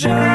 Well,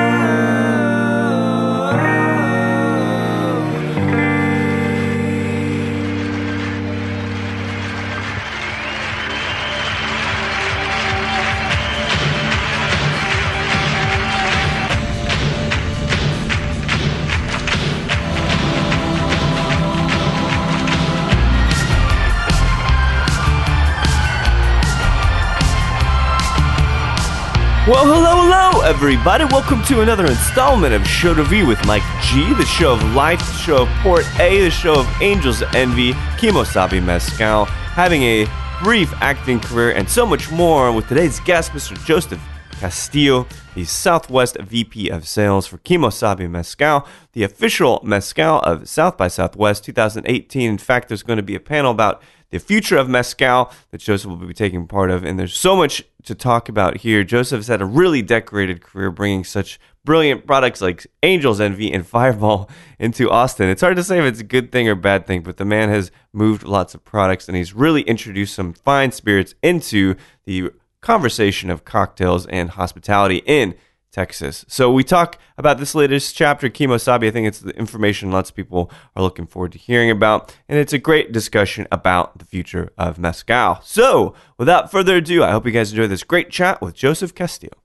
everybody. Welcome to another installment of Show to V with Mike G, the show of life, the show of Port A, the show of Angels Envy, Kimo Sabe Mescal, having a brief acting career, and so much more with today's guest, Mr. Joseph Castillo, the Southwest VP of Sales for Kimo Sabe Mescal, the official Mescal of South by Southwest 2018. In fact, there's going to be a panel about the future of Mescal that Joseph will be taking part of. And there's so much to talk about here. Joseph's had a really decorated career bringing such brilliant products like Angel's Envy and Fireball into Austin. It's hard to say if it's a good thing or bad thing, but the man has moved lots of products and he's really introduced some fine spirits into the conversation of cocktails and hospitality in Texas. So we talk about this latest chapter, Kimo Sabe. I think it's the information lots of people are looking forward to hearing about, and it's a great discussion about the future of mezcal. So without further ado, I hope you guys enjoy this great chat with Joseph Castillo.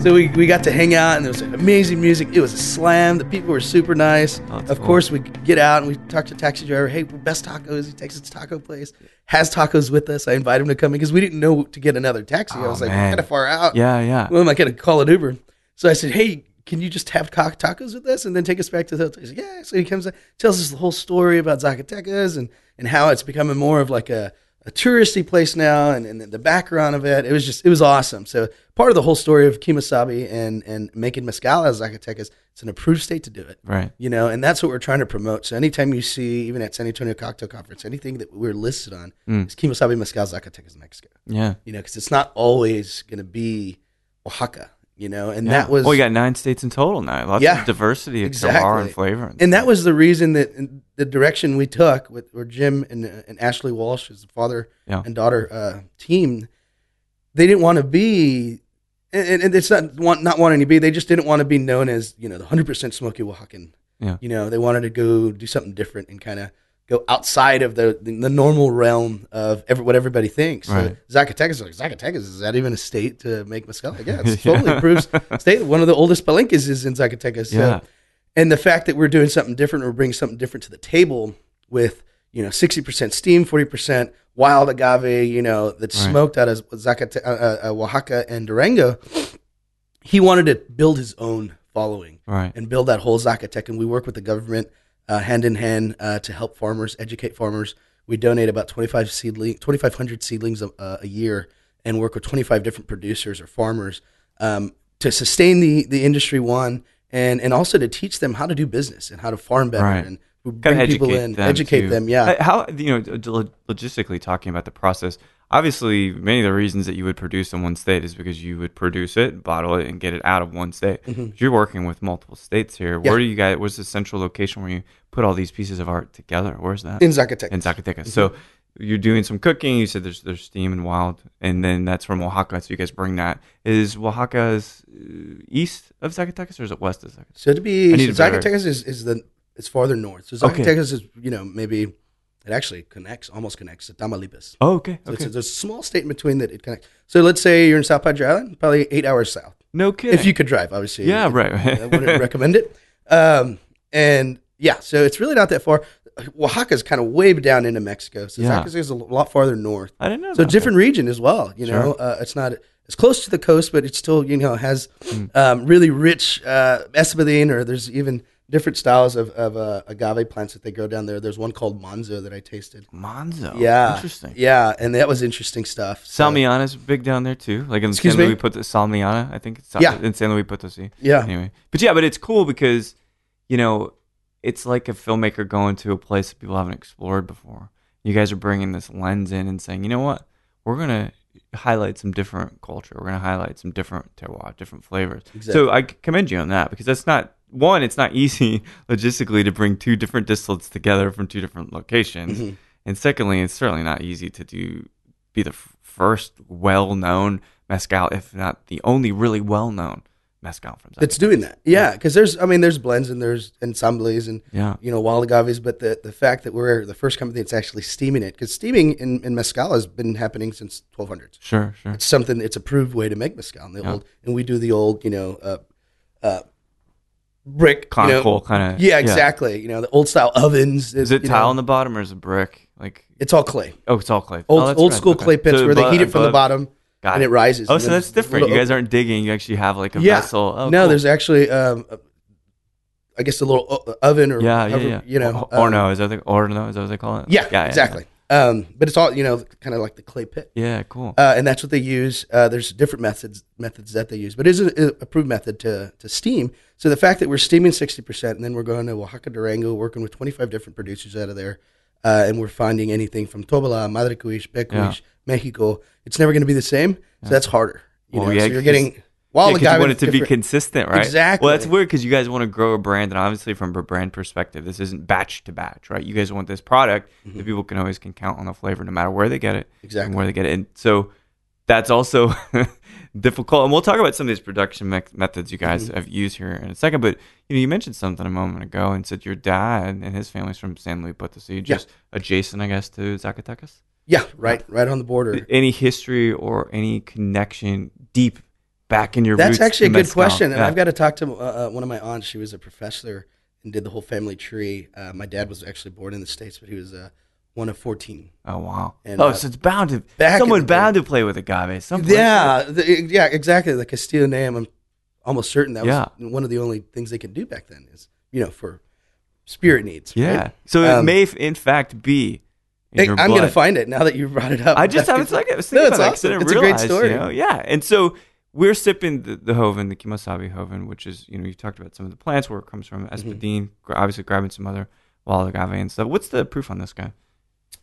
So we, we got to hang out and there was amazing music. It was a slam. The people were super nice. Oh, of cool. course, we get out and we talk to the taxi driver. Hey, best tacos. He takes us to taco place. Has tacos with us. I invite him to come in because we didn't know to get another taxi. I Oh, was like, kind of far out. Yeah, yeah. Well, am I going to call an Uber? So I said, hey, can you just have ta- tacos with us and then take us back to the hotel? He said, yeah. So he comes, and tells us the whole story about Zacatecas and, and how it's becoming more of like a, a touristy place now and, and the background of it. It was just, it was awesome. So part of the whole story of Kimo Sabe and, and making mezcal as Zacatecas, it's an approved state to do it. Right. You know, and that's what we're trying to promote. So anytime you see, even at San Antonio Cocktail Conference, anything that we're listed on Mm. is Kimo Sabe Mezcal Zacatecas, Mexico Yeah. you know, because it's not always going to be Oaxaca, you know, and yeah. that was well, you got nine states in total now. Lots Yeah, of diversity of exactly. terroir and flavor. and that was the reason that the direction we took with where Jim and, uh, and Ashley Walsh, as the father Yeah. and daughter uh, team, they didn't want to be, and, and it's not want, not wanting to be. They just didn't want to be known as you know the hundred percent smoky Oaxacan. Yeah. You know, they wanted to go do something different and kind of go outside of the, the normal realm of every, what everybody thinks. Right. So Zacatecas, is like Zacatecas, is that even a state to make mezcal? Yeah, it's totally approved state. One of the oldest palenques is in Zacatecas. So, Yeah. and the fact that we're doing something different, we're bringing something different to the table with you know sixty percent steam, forty percent wild agave, you know that's Right. smoked out of Zacate- uh, uh, Oaxaca and Durango. He wanted to build his own following right. and build that whole Zacatec. And we work with the government uh, hand in hand uh, to help farmers, educate farmers. We donate about 25 seedling, 2,500 seedlings a, uh, a year and work with 25 different producers or farmers um, to sustain the, the industry, one, and, and also to teach them how to do business and how to farm better Right. and bring people in, educate too. them. Yeah. Uh, How you know logistically talking about the process? Obviously, many of the reasons that you would produce in one state is because you would produce it, bottle it, and get it out of one state. But You're working with multiple states here. Mm-hmm. Yeah. Where do you guys? Where's the central location where you put all these pieces of art together? Where's that? in Zacatecas. in Zacatecas. So you're doing some cooking. You said there's there's steam and wild, and then that's from Oaxaca. So you guys bring that. Is Oaxaca's uh, east of Zacatecas or is it west of Zacatecas? So to be Zacatecas is, is the it's farther north. So Okay. Zacatecas is you know maybe it actually connects almost connects to Tamaulipas. Oh, okay, So okay. it's a, there's a small state in between that it connects. So let's say you're in South Padre Island, probably eight hours south, no kidding. if you could drive. Obviously, Yeah, It- right. I wouldn't recommend it. Um, and yeah, so it's really not that far. Oaxaca's kind of way down into Mexico, so Yeah. Zacatecas is a lot farther north. I didn't know. So different region as well. You know, Sure. uh, it's not it's close to the coast, but it still you know has Hmm. um, really rich uh, or there's even different styles of, of uh, agave plants that they grow down there. There's one called Monzo that I tasted. Monzo. yeah, interesting. Yeah, and that was interesting stuff. So- Salmiana's big down there too. Like in Excuse San? Luis Potosí, Salmiana, I think it's Sal- Yeah. in San Luis Potosí. Yeah. Anyway, but yeah, but it's cool because you know it's like a filmmaker going to a place that people haven't explored before. You guys are bringing this lens in and saying, you know what, we're gonna highlight some different culture. We're going to highlight some different terroir, different flavors. Exactly. So I commend you on that because that's not one. It's not easy logistically to bring two different distillates together from two different locations, Mhm. and secondly, it's certainly not easy to do be the f- first well-known mezcal, if not the only really well-known mezcal from it's doing that. Yeah, because there's, I mean, there's blends and there's ensembles and Yeah. you know wild agaves, but the the fact that we're the first company that's actually steaming it, because steaming in, in mezcal has been happening since 1200s. Sure, sure. It's something. It's a proved way to make mezcal. And the Yeah. old, and we do the old, you know, uh, uh, brick you know- Conical kind of. Yeah, exactly. You know, the old style ovens. Is it tile know, on the bottom or is it brick? Like It's all clay. oh, it's all clay. Old Oh, old right. school Okay. clay pits So where they heat it above- from the bottom Got and it rises. Oh, so that's different. You guys aren't digging. You actually have like a Yeah. vessel. Oh, no, cool. there's actually, um, a- I guess, a little oven or yeah, yeah, yeah. You know, or, um, no, is that the, orno? Is that what they call it? Yeah, exactly. Um, but it's all you know, kind of like the clay pit. Yeah, yeah cool. uh, and that's what they use. Uh, there's different methods methods that they use, but it is a, a approved method to to steam. So the fact that we're steaming sixty percent, and then we're going to Oaxaca, Durango, working with twenty five different producers out of there, uh, and we're finding anything from Tobalá, Madre Cuish, Becuish, Yeah. Mexico. It's never going to be the same. So that's harder. You Well, know, yeah, so you're getting yeah, while 'cause the guy you want it to be consistent, right? Exactly. Well, that's weird because you guys want to grow a brand, and obviously from a brand perspective, this isn't batch to batch, right? You guys want this product that people can always can count on the flavor, no matter where they get it, Mm-hmm. Exactly. and where they get it. And so that's also difficult. And we'll talk about some of these production me- methods you guys Mm-hmm. have used here in a second. But you know, you mentioned something a moment ago and said your dad and his family's from San Luis Potosi, just adjacent, I guess, to Zacatecas. yeah, right, right on the border. Any history or any connection deep back in your That's actually a good question, and Yeah. I've got to talk to uh, uh, one of my aunts. She was a professor and did the whole family tree. Uh, my dad was actually born in the states, but he was uh, one of fourteen. Oh wow! And, oh, uh, so it's bound to someone day- bound to play with agave. Some Yeah, the, yeah, exactly. The Castillo name. I'm almost certain that was one of the only things they could do back then. Is you know for spirit needs. yeah. right? So it Um, may, in fact, be. In Hey, your I'm gonna find it now that you brought it up. I just was like I was thinking No, about it's it I awesome. didn't It's a great story. You know? Yeah, and so we're sipping the, the Joven, the Kimosabi Joven, which is you know you talked about some of the plants where it comes from, Mm-hmm. Espadín, obviously grabbing some other wild agave and stuff. What's the proof on this guy?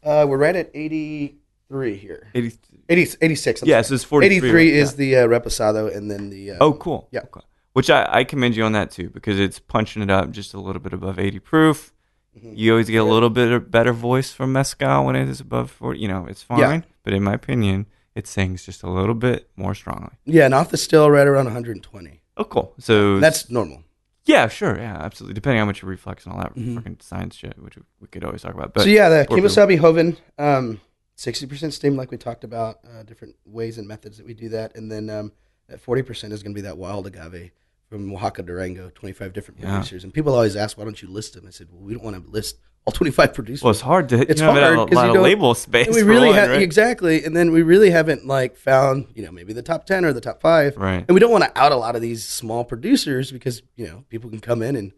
Uh, we're right at 83 here. 80, 80, 86. I'm yeah, sorry. so it's 43. 83 right? is Yeah. the uh, reposado, and then the uh, Oh, cool. Yeah. Okay. Which I, I commend you on that too because it's punching it up just a little bit above 80 proof. Mm-hmm. You always get a little bit of better voice from mezcal when it is above 40. You know, it's fine. Yeah. But in my opinion, it sings just a little bit more strongly. yeah, and off the still right around 120. Oh, cool. So That's normal. yeah, sure, yeah, absolutely. Depending on how much you reflux and all that Mhm. fucking science shit, which we- could always talk about. But so yeah, the Kimosabi Joven, um, 60% steam, like we talked about, uh, different ways and methods that we do that, and then um, that 40% is going to be that wild agave from Oaxaca, Durango, 25 different Yeah. producers. And people always ask, why don't you list them? I said, well, we don't want to list all 25 producers. well, it's hard to. It's you know, hard a lot of label space. We really one, have right? exactly, and then we really haven't like found you know maybe the top ten or the top five, Right. And we don't want to out a lot of these small producers because you know people can come in and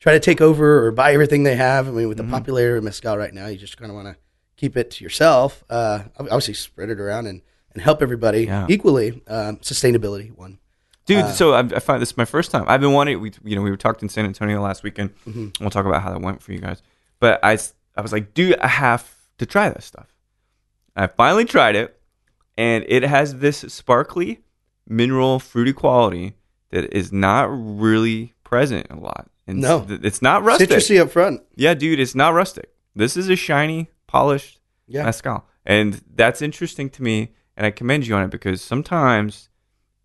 try to take over or buy everything they have. I mean, with Mm-hmm. the popularity of mezcal right now, you just kind of want to keep it to yourself. Uh, obviously, spread it around and and help everybody Yeah. equally. Um, sustainability one. Dude, Uh, so I, I find this is my first time. I've been wanting. We, you know, we were talking in San Antonio last weekend. Mm-hmm. We'll talk about how that went for you guys. But I, I was like, dude, I have to try this stuff. I finally tried it, and it has this sparkly, mineral, fruity quality that is not really present a lot. And No. it's not rustic. Citrusy up front. Yeah, dude, it's not rustic. This is a shiny, polished Yeah. mezcal, and that's interesting to me. And I commend you on it because sometimes,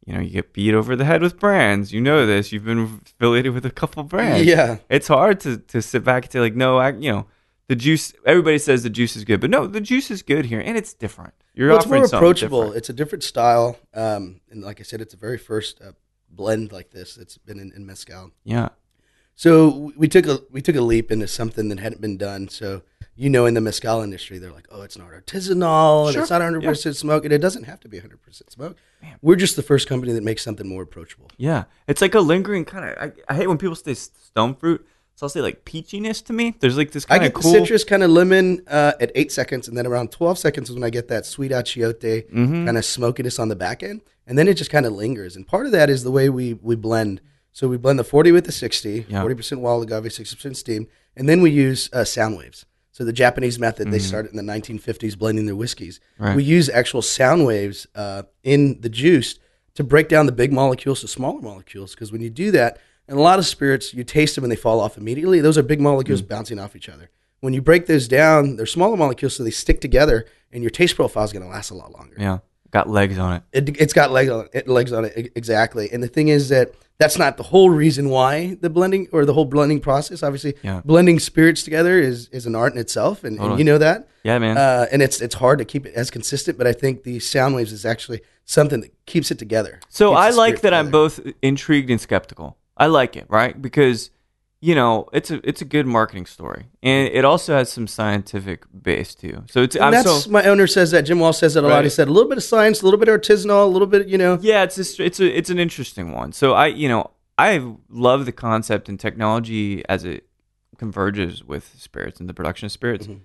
you know, you get beat over the head with brands. You know this. You've been affiliated with a couple brands. Yeah. it's hard to to sit back and say like, no, I, you know, the juice. Everybody says the juice is good, but no, the juice is good here, and it's different. You're Well, it's more approachable. different. It's a different style, um, and like I said, it's the very first uh, blend like this that's been in, in mezcal. Yeah, So we took a we took a leap into something that hadn't been done. So you know, in the mezcal industry, they're like, "Oh, it's not artisanal, and Sure. it's not 100 percent smoke, and it doesn't have to be 100 percent smoke." We're just the first company that makes something more approachable. yeah. It's like a lingering kind of. I, I hate when people say stone fruit. So I'll say like peachiness to me. There's like this I kind of get cool. citrus kind of lemon uh, at eight seconds, and then around 12 seconds is when I get that sweet achiote Mm-hmm. kind of smokiness on the back end, and then it just kind of lingers. And part of that is the way we we blend. So we blend the 40 with the 60, Yeah. 40% wild agave, 60% steam, and then we use uh, sound waves. So the Japanese method they started in the 1950s blending their whiskeys. Right. We use actual sound waves uh, in the juice to break down the big molecules to smaller molecules. Because when you do that, and a lot of spirits, you taste them and they fall off immediately. Those are big molecules bouncing off each other. When you break those down, they're smaller molecules, so they stick together, and your taste profile is going to last a lot longer. Yeah. Got legs on it. It, it's got legs on it, legs on it exactly. And the thing is that that's not the whole reason why the blending or the whole blending process. Obviously, Yeah. blending spirits together is is an art in itself, and, and you know that. Yeah, man. Uh, and it's it's hard to keep it as consistent. But I think the sound waves is actually something that keeps it together. So I like that I'm both intrigued and skeptical. I like it, right? Because you know, it's a it's a good marketing story, and it also has some scientific base too. So it's And I'm that's so my owner says that. Jim Walsh says that a lot. He said a little bit of science, a little bit of artisanal, a little bit, you know. yeah, it's a, it's a it's an interesting one. So I you know I love the concept and technology as it converges with spirits and the production of spirits. Mm-hmm.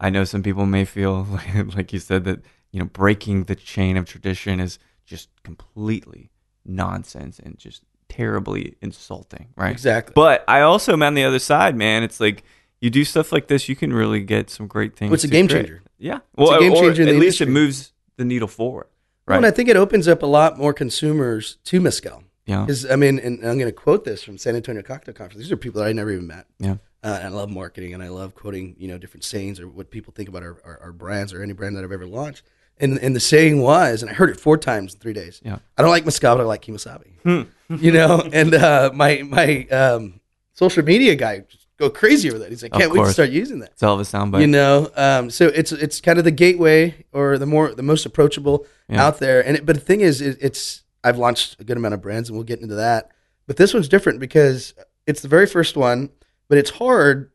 I know some people may feel like, like you said that you know breaking the chain of tradition is just completely nonsense and just terribly insulting, right? Exactly. But I also am on the other side, man. It's like you do stuff like this, you can really get some great things. Well, it's a game create. changer. Yeah, It's a game changer At least it moves the needle forward, right? Well, and I think it opens up a lot more consumers to mezcal. yeah, Because I mean, and I'm going to quote this from San Antonio Cocktail Conference. These are people that I never even met. yeah, Uh, and I love marketing, and I love quoting, you know, different sayings or what people think about our, our, our brands or any brand that I've ever launched. And and the saying was, and I heard it four times in three days. Yeah. I don't like but I like Kimo Sabe. you know, and uh, my my um, social media guy go crazy over that. He's like, can't wait to start using that. it's all a soundbite. You know, um, so it's it's kind of the gateway or the more the most approachable Yeah. out there. And it, but the thing is, it, it's I've launched a good amount of brands, and we'll get into that. But this one's different because it's the very first one, but it's hard.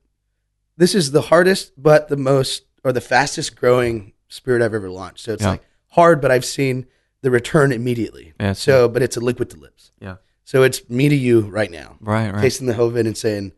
This is the hardest, but the most or the fastest growing spirit I've ever launched. So it's Yeah. like hard, but I've seen the return immediately. Yeah, So, but it's a liquid to lips. yeah, So it's me to you right now, right, right. tasting the Joven and saying,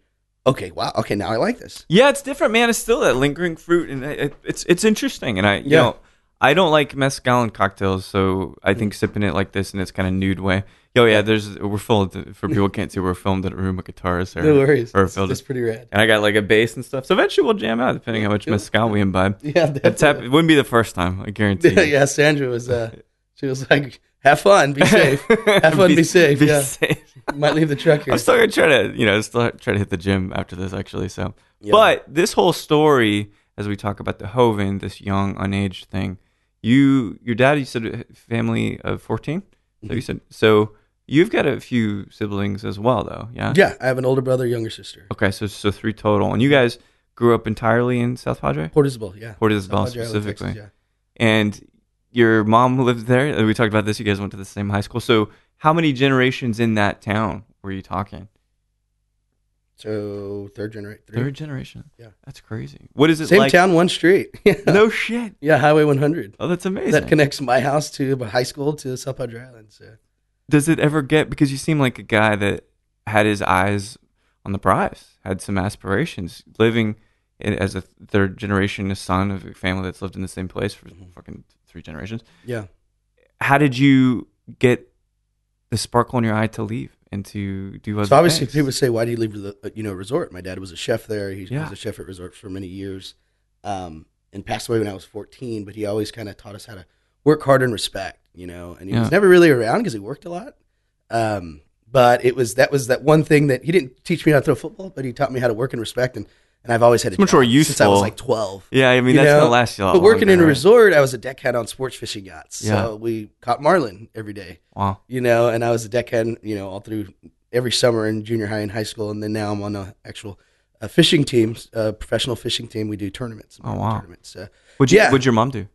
"Okay, wow, okay, now I like this." Yeah, it's different, man. It's still that lingering fruit, and it, it- it's it's interesting. And I, you Yeah. know, I don't like mezcal and cocktails, so I think mm. sipping it like this in this kind of nude way. Yo, yeah, there's we're filmed for people who can't see. We're filmed at a room of guitars. Or, No worries. Or It's, pretty rad. and I got like a bass and stuff. So eventually we'll jam out, depending on how much mezcal we imbibe. Yeah, definitely. hap- it wouldn't be the first time, I guarantee. yeah, Sandra was uh she was like, have fun, be safe. Have fun, be, safe. Be yeah. safe. Might leave the truck here. I'm still gonna try to, you know, still try to hit the gym after this, actually. So, Yeah. but this whole story, as we talk about the Joven, this young unaged thing, you, your dad, you said a family of 14. So Mm-hmm. you said so. You've got a few siblings as well, though. Yeah. Yeah, I have an older brother, younger sister. Okay, so so three total, and you guys grew up entirely in South Padre, Port Isabel, yeah. Port Isabel South Padre Island, specifically, Texas, and your mom lived there. We talked about this. You guys went to the same high school. So how many generations in that town were you talking? So third generation. Third generation. Yeah. That's crazy. What is it Same like? town, one street. yeah. No shit. Yeah, Highway 100. Oh, that's amazing. That connects my house to the high school to South Padre Island. So Does it ever get because you seem like a guy that had his eyes on the prize, had some aspirations, living as a third generation son of a family that's lived in the same place for Mm-hmm. fucking three generations. yeah. How did you get the sparkle in your eye to leave and to do other So obviously things? people say, why do you leave the uh, you know resort? My dad was a chef there. He Yeah. was a chef at resort for many years, um, and passed away when I was 14. But he always kind of taught us how to work hard and respect, you know. And he Yeah. was never really around because he worked a lot. Um, but it was that was that one thing that he didn't teach me how to throw football, but he taught me how to work and respect. And, and I've always had a much more job since I was like 12. Yeah, I mean that's know? gonna last you a lot. But working in a right? resort, I was a deckhand on sports fishing yachts. Yeah. So we caught marlin every day Wow. you know, and I was a deckhand, you know, all through every summer in junior high and high school, and then now I'm on a actual uh, fishing team, a professional fishing team. We do tournaments. Oh, wow. Tournaments. Uh, What'd you, Yeah. what'd your mom do?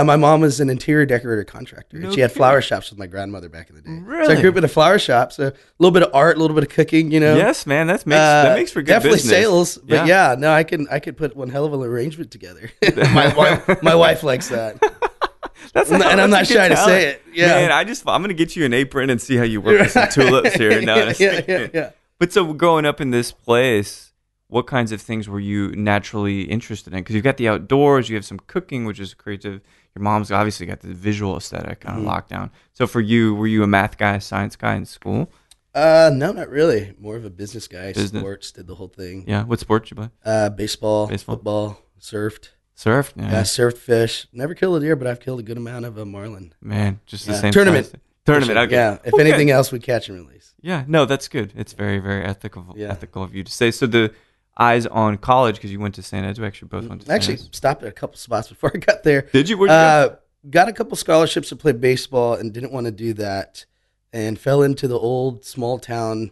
Uh, my mom was an interior decorator contractor. and No she had kidding. flower shops with my grandmother back in the day. So Really? I grew up in a flower shop. So a little bit of art, a little bit of cooking, you know. Yes, man. That makes Uh, that makes for good definitely business. sales, but Yeah. yeah. no, I can I could put one hell of an arrangement together. my wife, my wife likes that. That's And I'm that's not shy to say it. Yeah. Man, I just I'm gonna get you an apron and see how you work with some tulips here. No, yeah, yeah, yeah, yeah. But so growing up in this place, what kinds of things were you naturally interested in? Because you've got the outdoors, you have some cooking, which is creative. Your mom's obviously got the visual aesthetic kind Mm-hmm. lockdown. So for you, were you a math guy, science guy in school? Uh, no, not really. More of a business guy. Business. Sports did the whole thing. Yeah. What sport you play? Uh, baseball, Baseball. football, surfed. Surf. Yeah. Yeah, surfed fish. Never killed a deer, but I've killed a good amount of a marlin. Man, just the Yeah. same Tournament. size. Tournament. Okay. Yeah. If Okay. anything else, we catch and release. Yeah, no, that's good. It's very, very ethical, Yeah. ethical of you to say. So the eyes on college because you went to San Ed. We actually both went to Actually, Ed. stopped at a couple spots before I got there. Did you? Where'd you go? Uh, got a couple scholarships to play baseball and didn't want to do that, and fell into the old small town,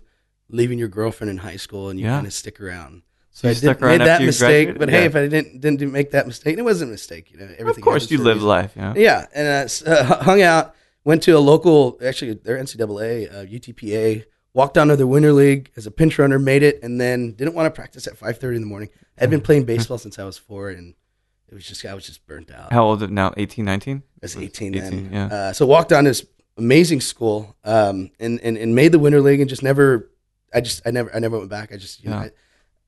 leaving your girlfriend in high school, and you Yeah. kind of stick around. So you I stuck did, around made that mistake, but Yeah. hey, if I didn't didn't make that mistake, it wasn't a mistake. You know, everything. of course, you live life. You know? Yeah, and uh, hung out. Went to a local, actually, their NCAA, uh, UTPA. Walked down to the winter league as a pinch runner, made it, and then didn't want to practice at five thirty in the morning. I'd been playing baseball since I was four, and it was just I was just burnt out. How old now? 18, 19? I was 18, 18, then. yeah. Uh, so walked down to this amazing school um, and, and, and made the winter league and just never, I just, I never, I never went back. I just, you know, Yeah.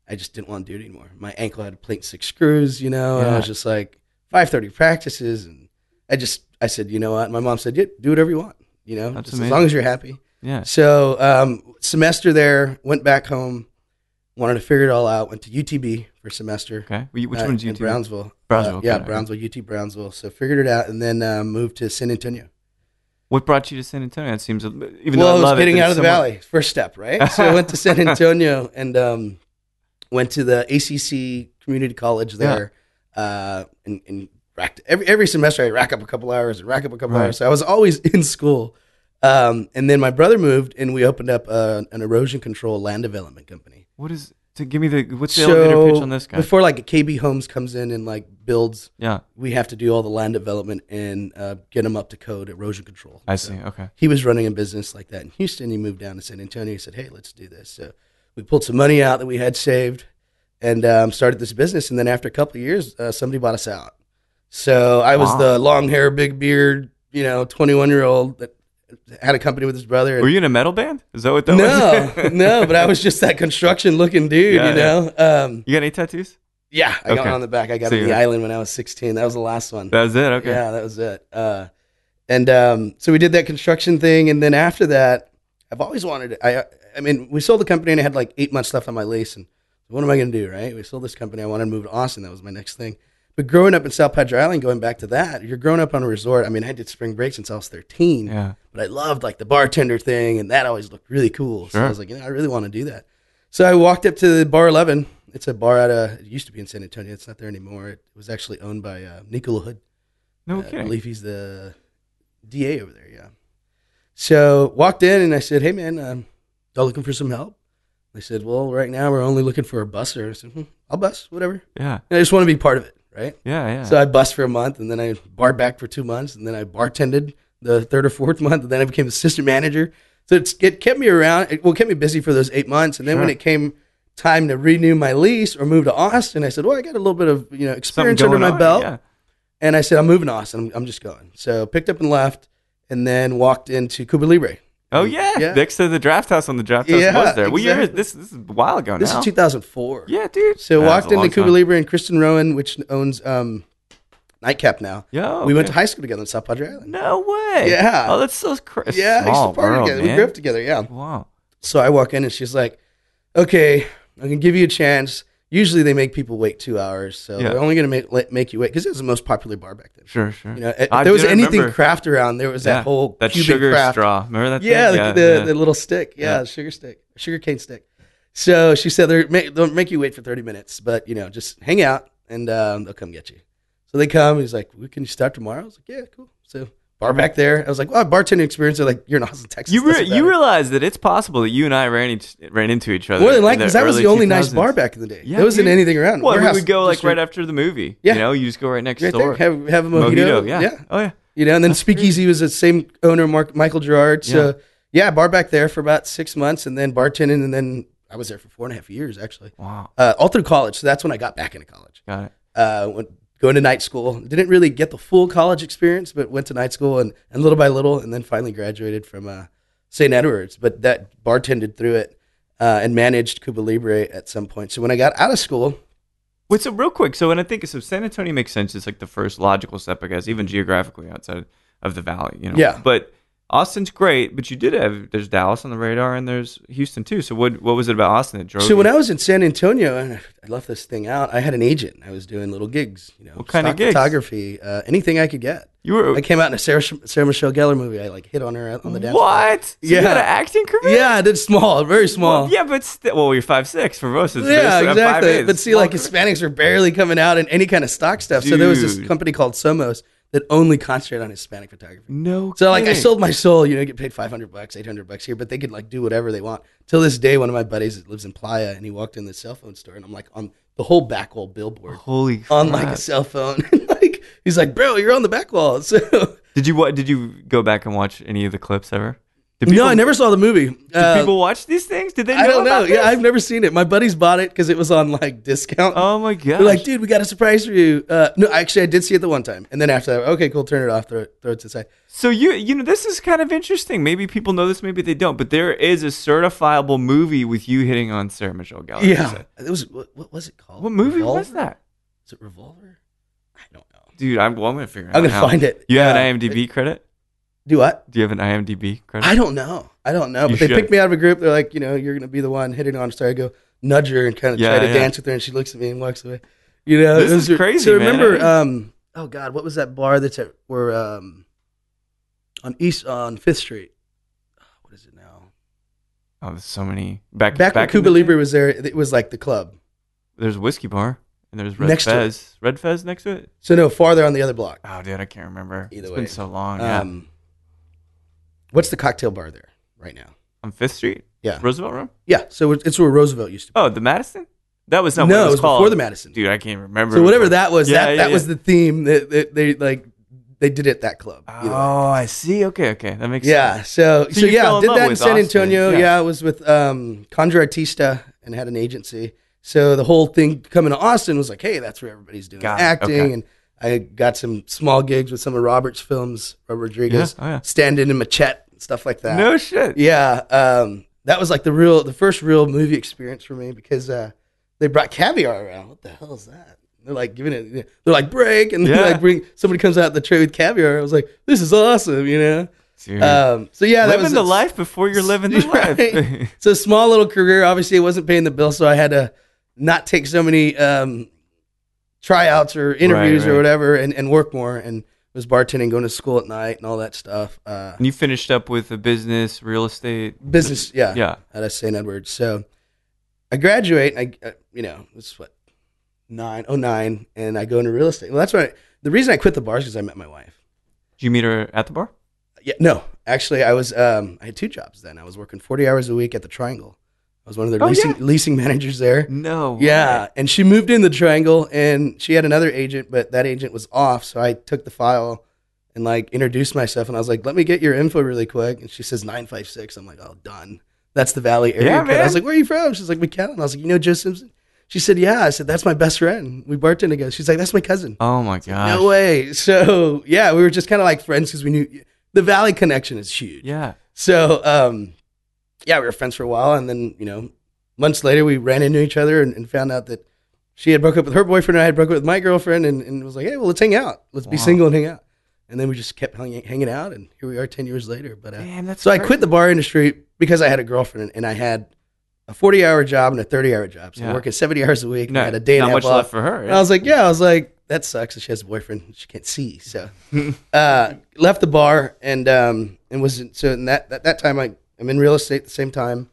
I, I just didn't want to do it anymore. My ankle had plate six screws, you know, and I was just like 530 practices. And I just, I said, you know what? My mom said, yeah, do whatever you want, you know, just as long as you're happy. Yeah. So um, semester there, went back home, wanted to figure it all out, went to UTB for a semester. Okay. Which uh, one's you? Brownsville. Brownsville, Uh, yeah, okay. Brownsville, UT Brownsville. So figured it out and then uh, moved to San Antonio. What brought you to San Antonio? It seems, even well, though I I was getting it, out of the somewhat- valley. First step, right? So I went to San Antonio and um, went to the ACC Community College there, uh, and, and racked every every semester. I rack up a couple hours and rack up a couple Right. hours. So I was always in school. Um, and then my brother moved, and we opened up uh, an erosion control land development company. What is? To give me the what's the elevator pitch on this guy? before like KB Homes comes in and like builds, yeah, we have to do all the land development and uh, get them up to code erosion control. I So- see. Okay. he was running a business like that in Houston. He moved down to San Antonio. He said, "Hey, let's do this." So we pulled some money out that we had saved and um, started this business. And then after a couple of years, uh, somebody bought us out. So I was Wow. the long hair, big beard, you know, twenty one year old that had a company with his brother. Were you in a metal band? Is that what that no, was? no, but I was just that construction looking dude, Yeah, you know. Um, You got any tattoos? yeah, I got one on the back. I got So on the island when I was sixteen. That was the last one. That was it. Okay. Yeah, that was it. Uh, and um, so we did that construction thing, and then after that, I've always wanted. To, I I mean, we sold the company, and I had like eight months left on my lease, and what am I going to do? Right? We sold this company. I wanted to move to Austin. That was my next thing. But growing up in South Padre Island, going back to that, you're growing up on a resort. I mean, I did spring break since I was 13, Yeah. but I loved like the bartender thing, and that always looked really cool. So Sure. I was like, you know, I really want to do that. So I walked up to the Bar 11. It's a bar out of, it used to be in San Antonio. It's not there anymore. It was actually owned by uh, Nico LaHood. No Uh, I believe he's the DA over there. Yeah. So walked in and I said, "Hey man, um, y'all looking for some help?" They said, "Well, right now we're only looking for a busser." I said, hmm, "I'll bus, whatever. Yeah. And I just want to be part of it, right?" Yeah. Yeah. So I bust for a month, and then I bar back for two months, and then I bartended the third or fourth month, and then I became assistant manager. So it's, it kept me around. It well, it kept me busy for those eight months, and then when it came time to renew my lease or move to Austin, I said, "Well, I got a little bit of you know experience under my on, belt." Yeah. And I said, I'm moving to Austin. I'm, I'm just going. So picked up and left, and then walked into Cuba Libre. Oh yeah. Yeah. Next to the draft house on the draft house Yeah, was there. Well, exactly. this this is a while ago now. This is 2004. yeah, dude. So That walked was a long into Cuba. Libre and Kristen Rowan, which owns um, Nightcap now. Yo, We went to high school together in South Padre Island. No way. Yeah. Oh, that's so crazy. Yeah, I used Small to party world, together. man. We grew up together. Yeah. Wow. So I walk in and she's like, "Okay, I'm gonna give you a chance." Usually they make people wait two hours, so Yeah. they're only gonna make let, make you wait because it was the most popular bar back then. Sure, sure. You know, if I there was anything remember. craft around, there was Yeah, that whole that Cuban sugar craft. straw. Remember that? Yeah, the, the, yeah. the little stick. Yeah, sugar stick, sugar cane stick. So she said they're make, they'll make you wait for 30 minutes, but you know, just hang out and um, they'll come get you. So they come. He's like, "We can you start tomorrow?" I was like, "Yeah, cool." So bar back there. I was like, "Well, bartending experience." They're like, "You're in Austin, Texas." You re- you realize that it's possible that you and I ran each, ran into each other. more than in like because that was the only nice bar back in the day. Yeah, there wasn't dude. anything around. Well, we would go like right after the movie. Yeah. You know, you just go right next right door. there. Have have a mojito. yeah. yeah. Oh yeah. You know, and then Speakeasy was the same owner, Mark Michael Gerard. So yeah. bar back there for about six months, and then bartending, and then I was there for four and a half years actually, Wow. uh, all through college. So that's when I got back into college. Got it. Uh, went, going to night school, didn't really get the full college experience, but went to night school and, and little by little, and then finally graduated from uh, St. Edwards. But that bartended through it uh, and managed Cuba Libre at some point. So when I got out of school, Wait, so real quick, so when I think so, San Antonio makes sense. It's like the first logical step, I guess, even geographically outside of the valley. You know. Yeah. But Austin's great, but you did have there's Dallas on the radar and there's Houston too. So what what was it about Austin that drove So you? when I was in San Antonio, and I left this thing out, I had an agent. I was doing little gigs, you know, What kind of gigs? photography, uh, anything I could get. you were I came out in a Sarah, Sarah Michelle Gellar movie. I like hit on her on the dance. what? So you Yeah. had an acting career? Yeah, I did small, very small. Well, yeah, but st- well, you're five six for most. It's Yeah, exactly. 5'8". But see, like. Hispanics are barely coming out in any kind of stock stuff. So there was this company called Somos that only concentrated on Hispanic photography. no. So like I sold my soul, you know, get paid five hundred bucks, eight hundred bucks here, but they could like do whatever they want. Till this day, one of my buddies lives in Playa, and he walked in the cell phone store, and I'm like on the whole back wall billboard Holy on like a cell phone. like he's like, bro, you're on the back wall. So Did you what? Did you go back and watch any of the clips ever? Did no, I never saw the movie. Did Uh, people watch these things? Did they? Know I don't know. Yeah, I've never seen it. My buddies bought it because it was on like discount. Oh my god! They're like, dude, we got a surprise for you. Uh, no, actually, I did see it the one time, and then after that, okay, cool, turn it off, throw it, throw it to the side. So you you know this is kind of interesting. Maybe people know this, maybe they don't. But there is a certifiable movie with you hitting on Sarah Michelle Gellar. Yeah, it was. What, what was it called? What movie was that, Is it Revolver? I don't know. dude? I'm, well, I'm gonna figure it I'm out. gonna now. find it. You have Yeah. an IMDb credit? Do what? Do you have an IMDb credit? I don't know. I don't know. You But they should. picked me out of a group. They're like, you know, you're gonna be the one hitting on. So I go nudge her and kind of Yeah, try to yeah. dance with her, and she looks at me and walks away. You know, This it is was- crazy, So man. remember, um, oh god, what was that bar that's at where um, on East on Fifth Street? What is it now? Oh, there's so many back Back, when in Cuba Libre was there, it was like the club. There's a whiskey bar and there's Red Next. Fez. Red Fez next to it. So no, farther on the other block. Oh, dude, I can't remember. Either It's way. been so long. Yeah, Um, what's the cocktail bar there right now? on Fifth Street. Yeah. Roosevelt Room. Yeah, so it's where Roosevelt used to be. Oh, the Madison. That was not no, what it it was, was called. before the Madison. Dude, I can't remember. So whatever that was, Yeah, that, yeah, that yeah. was the theme that, that they like they did it at that club. Way. Oh, I see. Okay, okay, that makes Yeah. sense. So So so, yeah, in did that in San Austin, Antonio. yeah. I was with um Conjure Artista and had an agency. So the whole thing coming to Austin was like, hey, that's where everybody's doing Got acting, Okay. and I got some small gigs with some of Robert's films, Robert Rodriguez, Yeah. Oh, yeah. stand-in and machete, stuff like that. No shit. Yeah, um, that was like the real, the first real movie experience for me because uh, they brought caviar around. What the hell is that? They're like giving it. They're like break, and Yeah. they like bring somebody comes out the tray with caviar. I was like, this is awesome, you know. Um, so yeah, that living was the life before you're living the Right. life. It's a small little career. Obviously, it wasn't paying the bill, so I had to not take so many um, tryouts or interviews right. or whatever, and, and work more. And was bartending, going to school at night, and all that stuff. Uh, and you finished up with a business, real estate. business, yeah, Yeah. at St. Edwards. So I graduate, and I, uh, you know, it's what nine oh nine, and I go into real estate. Well, that's why the reason I quit the bar is because I met my wife. Did you meet her at the bar? Yeah, no, actually, I was um, I had two jobs then. I was working forty hours a week at the Triangle. I was one of their Oh, leasing yeah. leasing managers there. No. Yeah, and she moved in the Triangle, and she had another agent, but that agent was off. So I took the file and like introduced myself, and I was like, "Let me get your info really quick." And she says nine five six. I'm like, "Oh, done." That's the Valley area Yeah, code. I was like, "Where are you from?" She's like, "McAllen." I was like, "You know Joe Simpson?" She said, "Yeah." I said, "That's my best friend. We bartend together." She's like, "That's my cousin." Oh my God. No way. So yeah, we were just kind of like friends because we knew the Valley connection is huge. Yeah. So, um, yeah, we were friends for a while, and then you know, months later, we ran into each other and, and found out that she had broke up with her boyfriend, and I had broke up with my girlfriend, and, and was like, hey, well, let's hang out, let's be Wow. single and hang out, and then we just kept hanging, hanging out, and here we are, ten years later. But uh, Damn, that's so I quit the bar industry because I had a girlfriend, and, and I had a forty-hour job and a thirty-hour job, so Yeah. I'm working seventy hours a week. and I had a day and not half much off. left for her. And I was like, yeah, I was like, that sucks. that She has a boyfriend. She can't see. So, uh, left the bar and um, and was so in that, that that time I I'm in real estate at the same time.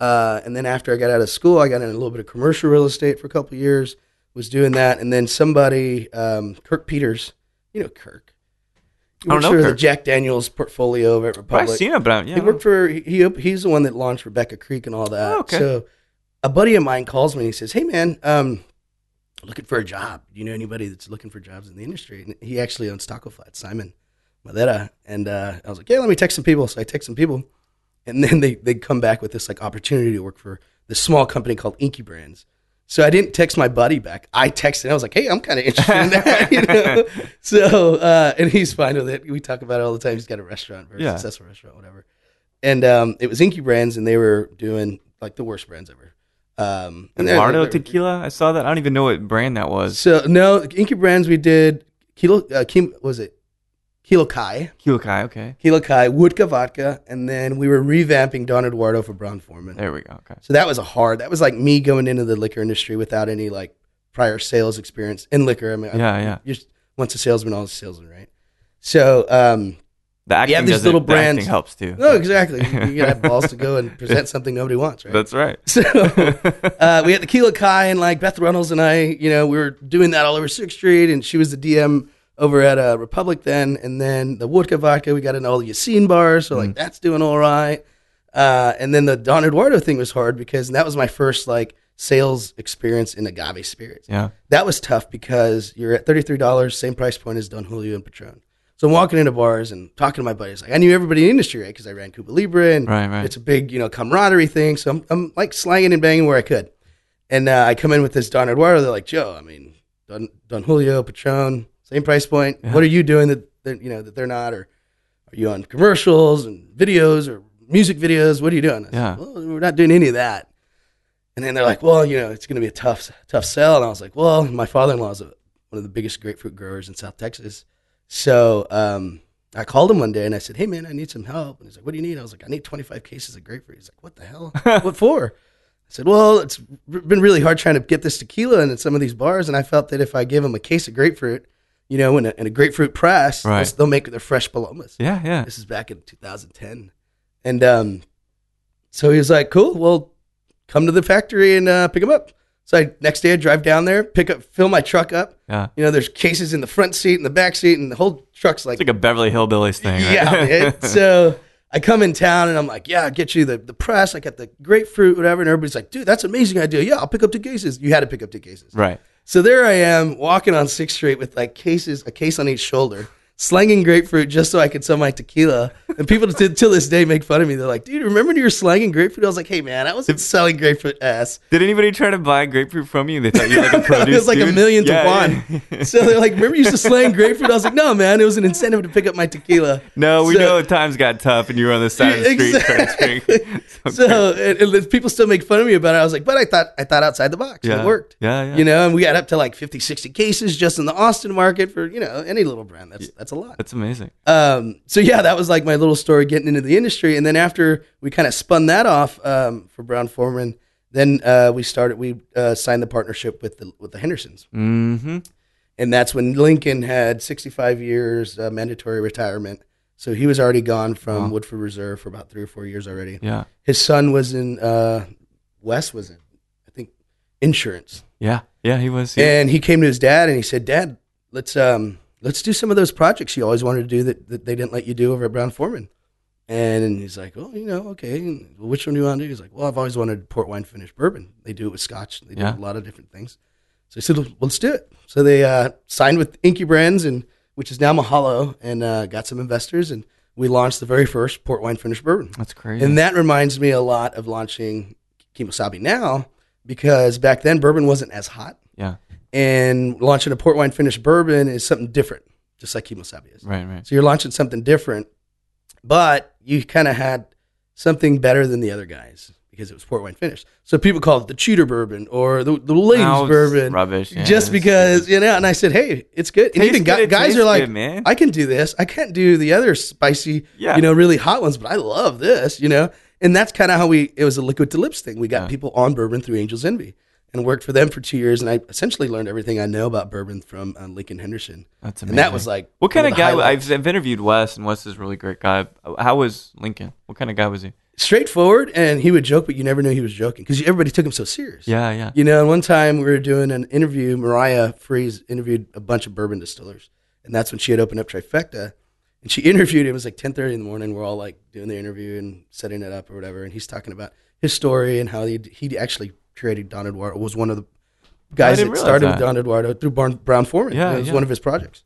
Uh, and then after I got out of school, I got in a little bit of commercial real estate for a couple of years. Was doing that, and then somebody, um, Kirk Peters, you know Kirk. He I don't know for the Kirk. Jack Daniels portfolio over at I've seen it, but yeah. He worked for he, he he's the one that launched Rebecca Creek and all that. Oh, okay. So a buddy of mine calls me and he says, "Hey man, um, looking for a job. Do you know anybody that's looking for jobs in the industry?" And he actually owns Taco Flat, Simon Madera. And uh, I was like, "Yeah, let me text some people." So I text some people, and then they they come back with this like opportunity to work for this small company called Inky Brands. So I didn't text my buddy back. I texted. I was like, "Hey, I'm kind of interested in that." you know? So uh, and he's fine with it. We talk about it all the time. He's got a restaurant, very Yeah. successful restaurant, whatever. And um, it was Inky Brands, and they were doing like the worst brands ever. Um, and they're- they're- tequila. I saw that. I don't even know what brand that was. So no, Inky Brands we did. Kilo, uh, Kim, was it Kilo Kai, Kilo Kai. Okay. Kilo Kai, Wodka Vodka, and then we were revamping Don Eduardo for Brown-Forman. There we go. Okay. So that was a hard. That was like me going into the liquor industry without any like prior sales experience in liquor. I mean, Yeah, I, yeah. You're once a salesman, always a salesman, right? So, um, The acting these doesn't- little the brands- acting helps too. no, exactly. You gotta have balls to go and present something nobody wants, right? That's right. So uh, we had the Kilo Kai and like Beth Reynolds and I, you know, we were doing that all over Sixth Street, and she was the DM over at uh, Republic then, and then the Wodka Vodka, we got in all the Yassine bars, so like that's doing all right. Uh, and then the Don Eduardo thing was hard because that was my first like sales experience in agave spirits. Yeah. That was tough because you're at thirty three dollars, same price point as Don Julio and Patron. So I'm walking into bars and talking to my buddies. Like I knew everybody in the industry, right? Because I ran Cuba Libre, and Right, right. it's a big, you know, camaraderie thing. So I'm, I'm like slanging and banging where I could. And uh, I come in with this Don Eduardo. They're like, Joe, I mean, Don, Don Julio, Patron, same price point. Yeah. What are you doing that, that you know that they're not? Or are you on commercials and videos or music videos? What are you doing? I said, Yeah. well, we're not doing any of that. And then they're like, well, you know, it's going to be a tough, tough sell. And I was like, well, my father-in-law is a, one of the biggest grapefruit growers in South Texas. So um, I called him one day and I said, hey, man, I need some help. And he's like, what do you need? I was like, I need 25 cases of grapefruit. He's like, what the hell? what for? I said, well, it's been really hard trying to get this tequila in some of these bars. And I felt that if I give him a case of grapefruit, you know, in a, in a grapefruit press, Right. they'll, they'll make their fresh palomas. Yeah. Yeah. This is back in 2010. And um, so he was like, cool, well, come to the factory and uh, pick them up. So I, next day I drive down there, pick up, fill my truck up. Yeah. You know, there's cases in the front seat and the back seat, and the whole truck's like, It's like a Beverly Hillbillies thing. Right? yeah. man. so I come in town and I'm like, yeah, I'll get you the, the press. I got the grapefruit, whatever. And everybody's like, dude, that's an amazing idea. Yeah, I'll pick up two cases. You had to pick up two cases. right. So there I am walking on Sixth Street with like cases, a case on each shoulder, slanging grapefruit just so I could sell my tequila. And people to, till this day make fun of me. They're like, dude, remember when you were slanging grapefruit? I was like, hey man, I wasn't selling grapefruit ass. Did anybody try to buy grapefruit from you? They thought you were like a produce. it was like a million to Yeah, one. yeah. So they're like, remember you used to slang grapefruit? I was like, no man, it was an incentive to pick up my tequila. No, we So- know times got tough and you were on the side of the street trying to. So and, and people still make fun of me about it. I was like, but I thought I thought outside the box. yeah. It worked. Yeah, yeah. You know, and we got up to like 50, 60 cases just in the Austin market for, you know, any little brand. That's that's a lot. That's amazing. Um, so yeah, that was like my little story getting into the industry. And then after we kind of spun that off um, for Brown-Forman, then uh, we started. We uh, signed the partnership with the with the Hendersons, Mm-hmm. and that's when Lincoln had 65 years uh, mandatory retirement. So he was already gone from Wow. Woodford Reserve for about three or four years already. Yeah. His son was in uh, Wes was in I think insurance. Yeah. Yeah, he was. And he came to his dad and he said, "Dad, let's um let's do some of those projects you always wanted to do that, that they didn't let you do over at Brown-Forman." And he's like, "Oh, you know, okay. And, well, which one do you want to do?" He's like, "Well, I've always wanted port wine finished bourbon. They do it with Scotch. They do Yeah. a lot of different things." So he said, "Well, let's do it." So they uh, signed with Inky Brands, and which is now Mahalo, and uh, got some investors, and we launched the very first port wine finished bourbon. That's crazy. And that reminds me a lot of launching Kimo Sabe now, because back then bourbon wasn't as hot yeah. And launching a port wine finished bourbon is something different, just like Kimo Sabe is. Right, right. So you're launching something different, but you kind of had something better than the other guys because it was port wine finished. So people call it the cheater bourbon or the, the ladies bourbon, Rubbish. yeah, just because you know. And I said, hey, it's good. And even good, guys are like, good, man. I can do this. I can't do the other spicy, Yeah. you know, really hot ones, but I love this, you know. And that's kind of how we. It was a liquid to lips thing. We got Yeah. people on bourbon through Angels Envy. And worked for them for two years, and I essentially learned everything I know about bourbon from uh, Lincoln Henderson. That's amazing. And that was like What kind one of guy? highlights. I've interviewed Wes, and Wes is a really great guy. How was Lincoln? What kind of guy was he? straightforward, and he would joke, but you never knew he was joking because everybody took him so serious. Yeah, yeah. You know, and one time we were doing an interview. Mariah Freeze interviewed a bunch of bourbon distillers, and that's when she had opened up Trifecta. And she interviewed him. It was like ten thirty in the morning. We're all like doing the interview and setting it up or whatever. And he's talking about his story and how he he actually created Don Eduardo. Was one of the guys that started that. with Don Eduardo through Barn, Brown-Forman. Yeah, it was yeah. one of his projects.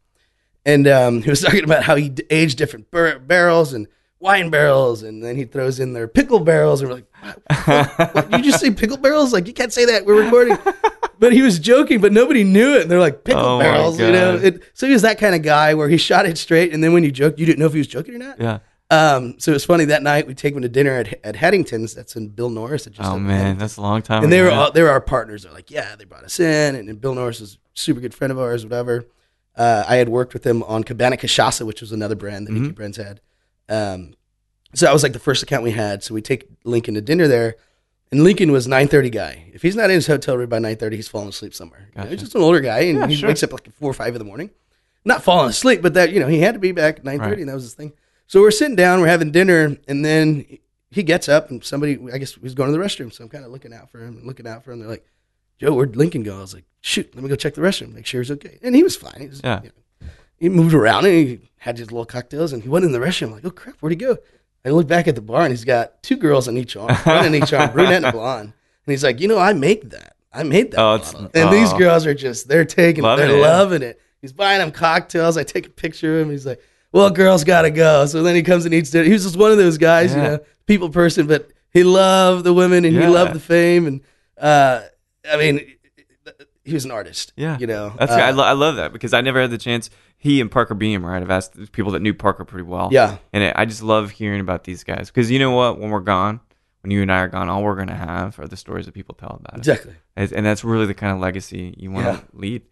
And um, he was talking about how he d- aged different bar- barrels and wine barrels, and then he throws in their pickle barrels. And we're like, what, what, you just say pickle barrels? Like you can't say that. We're recording. but he was joking, but nobody knew it. And they're like pickle Oh barrels, you know. It, so he was that kind of guy where he shot it straight, and then when you joked, you didn't know if he was joking or not. Yeah. Um, so it was funny that night we take him to dinner at, at Haddington's. That's in Bill Norris. That just Oh opened man, that's a long time. and they were all, they were our partners. They're like, yeah, they brought us in, and, and Bill Norris is a super good friend of ours, whatever. Uh, I had worked with him on Cabana Cachaça, which was another brand that Nicky Brands had. Um, so that was like the first account we had. So we take Lincoln to dinner there, and Lincoln was nine thirty guy. If he's not in his hotel room by nine thirty, he's falling asleep somewhere. You know, he's just an older guy, and Yeah, he sure. wakes up like four or five in the morning. Not falling asleep, but that you know he had to be back at nine thirty, Right. and that was his thing. So we're sitting down, we're having dinner, and then he gets up, and somebody, I guess, was going to the restroom. So I'm kind of looking out for him, looking out for him. They're like, "Joe, where'd Lincoln go?" I was like, "Shoot, let me go check the restroom, make sure he's okay." And he was fine. He was, Yeah. you know, he moved around and he had his little cocktails, and he went in the restroom. I'm like, "Oh crap, where'd he go?" I look back at the bar, and he's got two girls on each arm, one on each arm, brunette and blonde. And he's like, "You know, I make that. I made that." Oh, it's- bottle." and these oh. girls are just they're taking, Loving they're it, loving it. He's buying them cocktails. I take a picture of him. He's like, "Well, girls gotta go." So then he comes and eats dinner. He was just one of those guys, you know, people person, but he loved the women and he loved the fame. And uh, I mean, he was an artist. Yeah, you know, that's uh. I, lo- I love that because I never had the chance. He and Parker Beam, right? I've asked people that knew Parker pretty well. Yeah. and it, I just love hearing about these guys because you know what? When we're gone, when you and I are gone, all we're gonna have are the stories that people tell about us. exactly. and, and that's really the kind of legacy you want to Yeah. lead.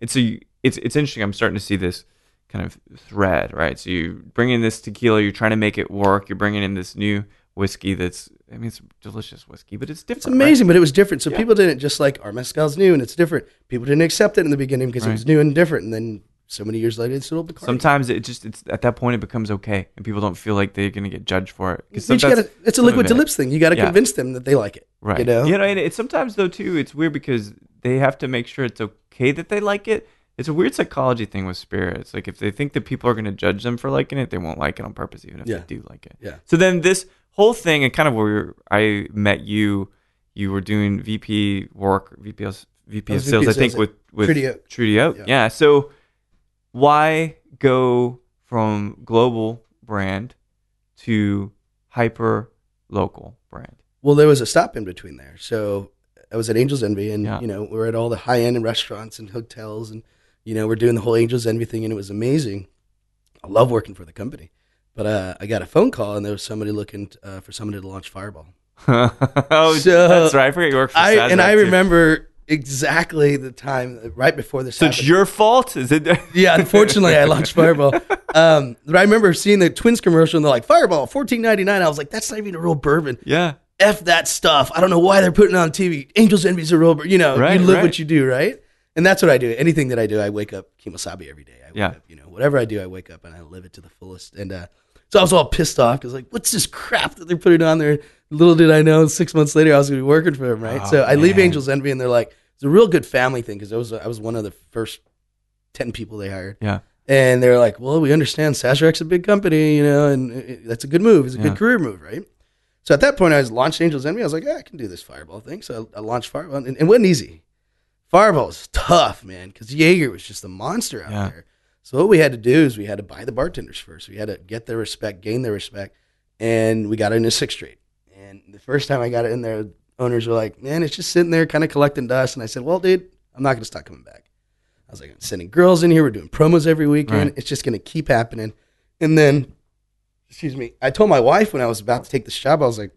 And so you, it's it's interesting. I'm starting to see this kind of thread, right? So you bring in this tequila, you're trying to make it work. You're bringing in this new whiskey that's, I mean, it's delicious whiskey, but it's different. It's amazing, but it was different. So Yeah. people didn't just like our mezcal's new and it's different. People didn't accept it in the beginning because it was new and different, and then so many years later, it's still Bacardi. Sometimes it just it's at that point it becomes okay, and people don't feel like they're gonna get judged for it. 'Cause You just sometimes- gotta, it's a liquid to lips thing. You got to Yeah. convince them that they like it. Right. You know. You know, and it's sometimes though too, it's weird because they have to make sure it's okay that they like it. It's a weird psychology thing with spirits. Like if they think that people are going to judge them for liking it, they won't like it on purpose, even if Yeah. they do like it. Yeah. So then this whole thing, and kind of where I met you, you were doing VP work, VP of, VP I of was sales, VP I of think sales with at with Treaty Oak. Treaty Oak. Yeah. Yeah. So why go from global brand to hyper local brand? Well, there was a stop in between there. So I was at Angels Envy, and Yeah. you know we're at all the high end restaurants and hotels, and you know we're doing the whole Angels Envy thing, and it was amazing. I love working for the company, but uh, I got a phone call, and there was somebody looking uh, for somebody to launch Fireball. oh, So, that's right. I forget you work for I Sazerac, and I too. remember exactly the time right before this. So it's your fault? Is it? Yeah, unfortunately, I launched Fireball. Um, but I remember seeing the Twins commercial, and they're like Fireball, fourteen ninety nine. I was like, that's not even a real bourbon. yeah. F that stuff. I don't know why they're putting it on TV. Angels Envy's a real, you know, Right, you live right. what you do, right? And that's what I do. Anything that I do, I wake up Kimo Sabe every day. I wake Yeah. up, you know, whatever I do, I wake up and I live it to the fullest. And uh, so I was all pissed off because like, what's this crap that they're putting on there? Little did I know, six months later, I was going to be working for them, right? Oh, so I leave. Angels Envy, and they're like, it's a real good family thing because I was I was one of the first ten people they hired. Yeah. And they're like, well, we understand Sazerac's a big company, you know, and it- it- that's a good move. It's a Yeah. good career move, right? So at that point, I was launched Angels Envy. I was like, yeah, I can do this Fireball thing. So I, I launched Fireball, and, and it wasn't easy. Fireball was tough, man, because Jaeger was just a monster out Yeah. there. So what we had to do is we had to buy the bartenders first. We had to get their respect, gain their respect, and we got it in a six straight. And the first time I got it in there, owners were like, "Man, it's just sitting there, kind of collecting dust." And I said, "Well, dude, I'm not going to stop coming back." I was like, "I'm sending girls in here. We're doing promos every weekend. Right. It's just going to keep happening." And then, excuse me, I told my wife when I was about to take this job, I was like,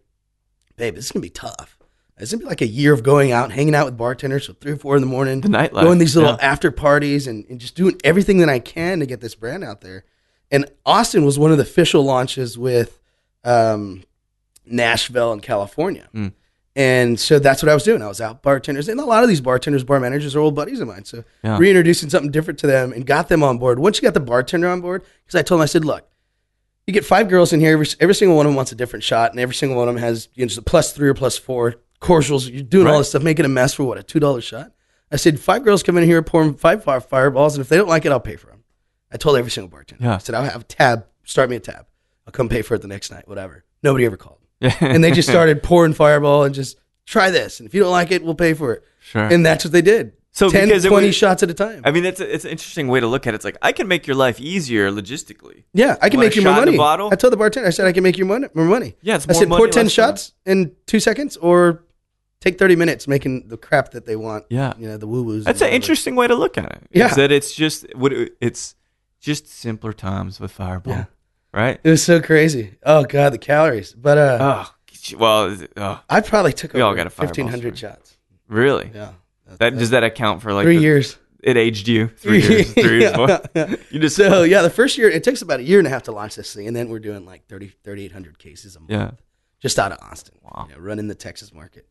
"Babe, this is going to be tough. It's to be like a year of going out, hanging out with bartenders till three or four in the morning, The nightlife. going these little Yeah. after parties, and, and just doing everything that I can to get this brand out there." And Austin was one of the official launches with um, Nashville and California. Mm. And so that's what I was doing. I was out bartenders, and a lot of these bartenders, bar managers, are old buddies of mine. So Yeah. reintroducing something different to them and got them on board. Once you got the bartender on board, because I told him, I said, look, you get five girls in here. Every, every single one of them wants a different shot, and every single one of them has you know, just a plus three or plus four cordials. You're doing all this stuff, making a mess for what a two dollar shot. I said, five girls come in here, pouring five fire, fireballs, and if they don't like it, I'll pay for them. I told every single bartender. Yeah. I said, I'll have a tab. Start me a tab. I'll come pay for it the next night. Whatever. Nobody ever called and they just started pouring fireball and just try this and if you don't like it we'll pay for it Sure. and that's what they did So 10 20 was- shots at a time I mean, it's a, it's an interesting way to look at it. It's like I can make your life easier logistically. yeah i can make you more money bottle? i told the bartender i said i can make you money, more money Yeah, it's i said money, pour 10 less time. shots in two seconds or take 30 minutes making the crap that they want Yeah. you know the woo-woos That's an whatever. interesting way to look at it. Yeah. Is that it's just what it's just simpler times with Fireball, Yeah. right? it was so crazy oh god the calories but uh Oh, well, oh, i probably took We all got a 1500 story. shots really? yeah That does that account for like three the- years it aged you three years. Three years more. Yeah. You just So yeah, the first year it takes about a year and a half to launch this thing, and then we're doing like 30, 3,800 cases a month, yeah. just out of Austin. Wow. you know, running the Texas market,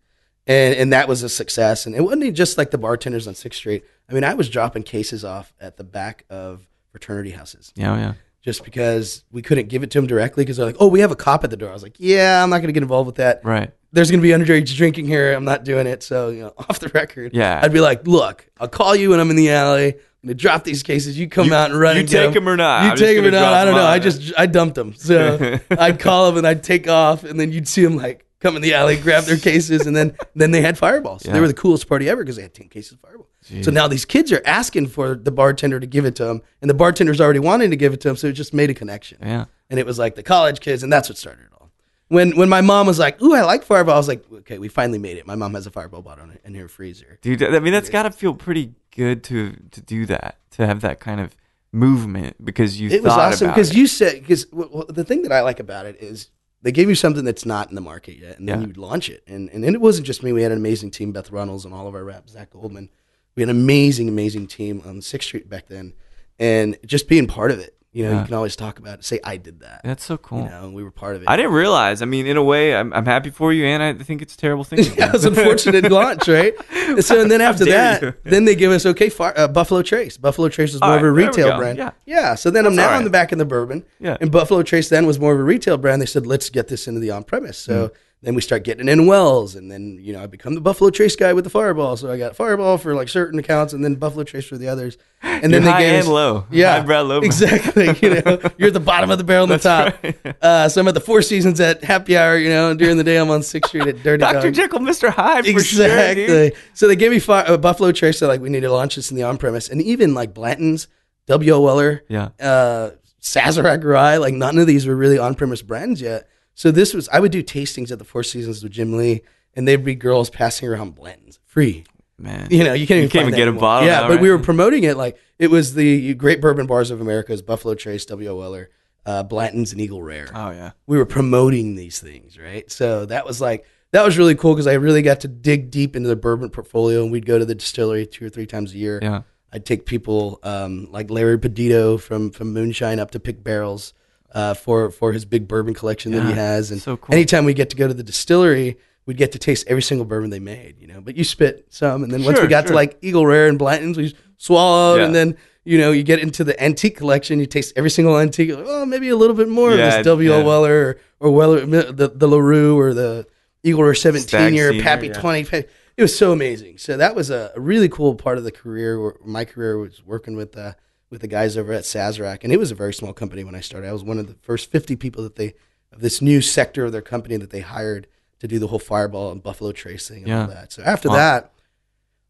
and and that was a success. And it wasn't just like the bartenders on Sixth Street. I mean, I was dropping cases off at the back of fraternity houses Yeah, oh, yeah. just because we couldn't give it to them directly because they're like, "Oh, we have a cop at the door." I was like, "Yeah, I'm not going to get involved with that. Right. There's going to be underage drinking here. I'm not doing it." So you know, off the record, Yeah. I'd be like, "Look, I'll call you when I'm in the alley." I'm gonna drop these cases. You come You- out and run. you and them take 'em or not? You I'm take them or not? I don't know. I just I dumped them. So I'd call them and I'd take off, and then you'd see them like come in the alley, grab their cases, and then then they had fireballs. Yeah. They were the coolest party ever because they had ten cases of fireball. So now these kids are asking for the bartender to give it to them, and the bartender's already wanting to give it to them. So it just made a connection Yeah. and it was like the college kids, and that's what started it all. When when my mom was like, "Ooh, I like Fireball," I was like, "Okay, we finally made it." My mom has a Fireball bottle in, in her freezer. Dude, I mean that's got to feel pretty good to to do that, to have that kind of movement because you It was awesome because you said because w- w- the thing that I like about it is they gave you something that's not in the market yet, and then Yeah. you launch it. And and it wasn't just me; we had an amazing team, Beth Runnels, and all of our reps, Zach Goldman. We had an amazing, amazing team on Sixth Street back then, and just being part of it. You know, Yeah. you can always talk about it, say I did that. That's so cool. You know, and we were part of it. I didn't realize. I mean, in a way, I'm, I'm happy for you, and I think it's a terrible thing. yeah, it was unfortunate launch, right? And so, and then after that, you. then they give us okay, far, uh, Buffalo Trace. Buffalo Trace was more All of a right, retail brand. Yeah. yeah. So then I'm now all on the back in the bourbon. Yeah. And Buffalo Trace then was more of a retail brand. They said, let's get this into the on premise. So then we start getting in Wells, and then you know I become the Buffalo Trace guy with the Fireball. So I got Fireball for like certain accounts, and then Buffalo Trace for the others. And then You're they high gave and us- low. Yeah, lowbrow. exactly. You know, you're at the bottom of the barrel and the top. Uh, so I'm at the Four Seasons at happy hour. You know, and during the day I'm on Sixth Street at Dirty Dr. Dog. Jekyll, Mr. Hyde, for Exactly. sure, so they gave me fi- uh, Buffalo Trace. So like, we need to launch this in the on premise, and even like Blanton's, W.L. Weller, Yeah. uh, Sazerac Rye. Like none of these were really on premise brands yet. So this was I would do tastings at the Four Seasons with Jim Lee, and they'd be girls passing around Blanton's free. Man. You know, you can't even, You can't even get a bottle Yeah, but we were promoting it like it was the Great Bourbon Bars of America's Buffalo Trace, W.L. Weller, uh, Blanton's, and Eagle Rare Oh, yeah. we were promoting these things, right? So that was like that was really cool because I really got to dig deep into the bourbon portfolio, and we'd go to the distillery two or three times a year. Yeah. I'd take people um, like Larry Perdido from from Moonshine up to pick barrels uh, for for his big bourbon collection that he has, and so cool. anytime we get to go to the distillery. We'd get to taste every single bourbon they made, you know. But you spit some, and then once we got to sure. like Eagle Rare and Blanton's, we swallowed, Yeah. and then you know you get into the antique collection. You taste every single antique. Oh, maybe a little bit more of Yeah, this W.L. yeah. Weller or, or Weller, the, the LaRue or the Eagle Rare 17 year, Senior, Pappy yeah. 20. It was so amazing. So that was a, a really cool part of the career. Where my career was working with uh, with the guys over at Sazerac, and it was a very small company when I started. I was one of the first 50 people that they of this new sector of their company that they hired to do the whole Fireball and Buffalo tracing and all that. So after Wow. that,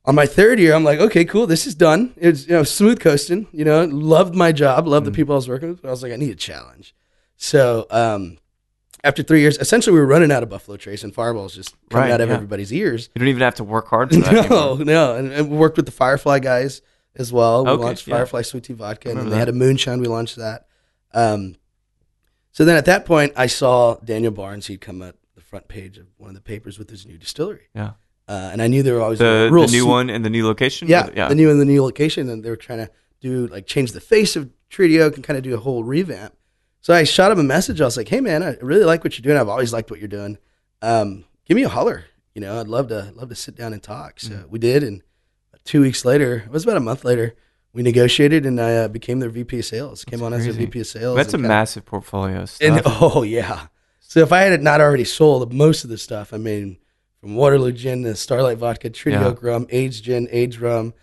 on my third year, I'm like, okay, cool, this is done. It's you know smooth coasting. You know, loved my job, loved the people I was working with. But I was like, I need a challenge. So um, after three years, essentially, we were running out of Buffalo Trace, and Fireball's just coming Right, out of yeah. everybody's ears. You don't even have to work hard for that. No, anymore. no, and, and worked with the Firefly guys as well. We Okay, launched yeah. Firefly Sweet Tea Vodka, and then Remember they had a moonshine. We launched that. Um, so then at that point, I saw Daniel Barnes. He'd come up the front page of one of the papers with his new distillery, Yeah. uh, and I knew they were always The, the new sweet- one and the new location? yeah, Yeah. the new and the new location, and they were trying to do like change the face of Treaty Oak and kind of do a whole revamp. So I shot him a message. I was like, "Hey man, I really like what you're doing. I've always liked what you're doing. Um, give me a holler. You know, I'd love to love to sit down and talk." So Mm. we did, and two weeks later, it was about a month later, we negotiated, and I uh, became their VP of sales. Came on as their. VP of sales. That's a and massive portfolio of and stuff. oh yeah. So if I had not already sold most of the stuff, I mean, from Waterloo Gin to Starlight Vodka, Treaty Yeah. Oak Rum, Aged Gin, Aged Rum,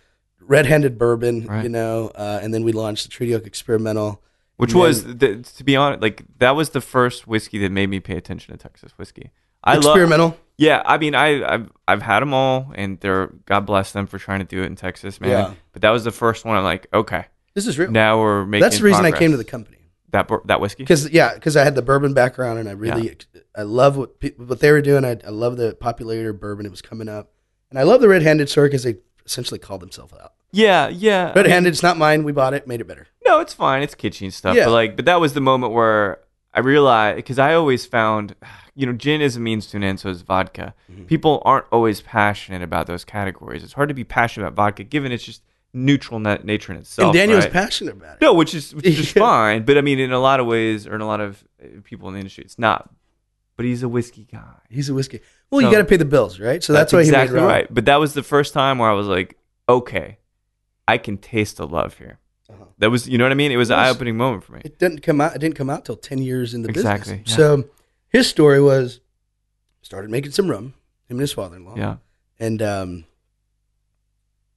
Red-Handed Bourbon, Right. you know, uh, and then we launched the Treaty Oak Experimental. Which was, the, to be honest, like that was the first whiskey that made me pay attention to Texas whiskey. I love, Experimental. yeah. I mean, I I've, I've had them all, and they're God bless them for trying to do it in Texas, man. Yeah. But that was the first one. I'm like, okay, This is real. now we're making. That's the reason I came to the company. that that whiskey. Because yeah, because I had the bourbon background, and I really, I love what what they were doing. I, I love the popularity of bourbon. It was coming up, and I love the red-handed story because they essentially called themselves out. Yeah, yeah. I mean, Red-handed, it's not mine. We bought it, made it better. No, it's fine. It's kitschy and stuff. Yeah. But like, but that was the moment where I realized because I always found, you know, gin is a means to an end, so is vodka. Mm-hmm. People aren't always passionate about those categories. It's hard to be passionate about vodka, given it's just neutral na- nature in itself. and Daniel's right? passionate about it. No, which is which is fine. But I mean, in a lot of ways, or in a lot of uh, people in the industry, it's not. But he's a whiskey guy. He's a whiskey. Well, you got to pay the bills, right? So that's, why he exactly made right. But that was the first time where I was like, okay, I can taste the love here. Uh-huh. That was, you know what I mean? It was an eye opening moment for me. It didn't come out. It didn't come out till ten years in the Exactly, business. yeah. So his story was started making some rum. Him and his father-in-law. Yeah. And um,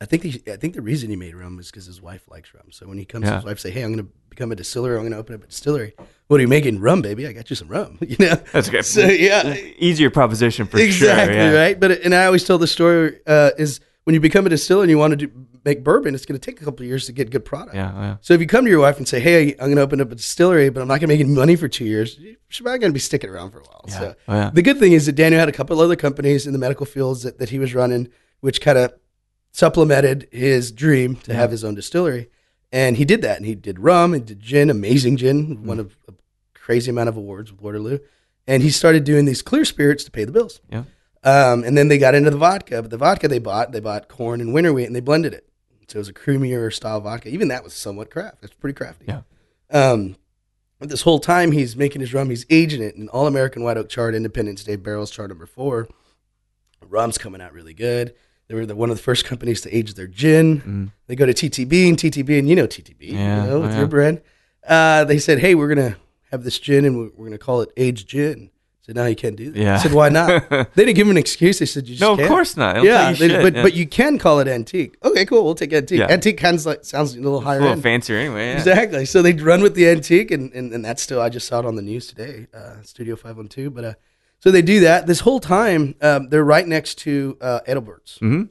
I think the I think the reason he made rum is because his wife likes rum. So when he comes to his wife, say, "Hey, I'm going to become a distiller. I'm going to open up a distillery. What are you making? Rum, baby. I got you some rum. You know." That's okay. So yeah, Easier proposition for exactly sure. Yeah. right. But and I always tell the story uh, is when you become a distiller and you want to do, make bourbon, it's going to take a couple of years to get good product. Yeah. yeah. So if you come to your wife and say, "Hey, I'm going to open up a distillery, but I'm not going to make any money for two years," she's probably going to be sticking around for a while. Yeah. So Oh, yeah. the good thing is that Daniel had a couple other companies in the medical fields that, that he was running, which kind of supplemented his dream to have his own distillery. And he did that. And he did rum and did gin, amazing gin, mm-hmm. won a, a crazy amount of awards with Waterloo. And he started doing these clear spirits to pay the bills. Yeah. Um, and then they got into the vodka, but the vodka they bought, they bought corn and winter wheat and they blended it. So it was a creamier style vodka. Even that was somewhat craft. It's pretty crafty. Yeah. Um, but this whole time he's making his rum, he's aging it in All American White Oak Chart, Independent Stave Barrels Chart number four. Rum's coming out really good. They were the, one of the first companies to age their gin. Mm. They go to TTB and TTB, and you know TTB, Yeah, you know, oh, with yeah. your brand. Uh, they said, "Hey, we're gonna have this gin, and we're, we're gonna call it aged gin." Said, "No, you can't do that." Yeah. I said, "Why not?" they didn't give him an excuse. They said, "You just No, of can't." course not. Yeah, they- but yeah. but you can call it antique. Okay, cool. We'll take antique. Yeah. Antique kind of like sounds a little higher, a little end. fancier anyway. Yeah. Exactly. So they'd run with the antique, and, and, and that's still, I just saw it on the news today, uh, Studio 512. But uh, so they do that. This whole time, um, they're right next to uh, Adelbert's. hmm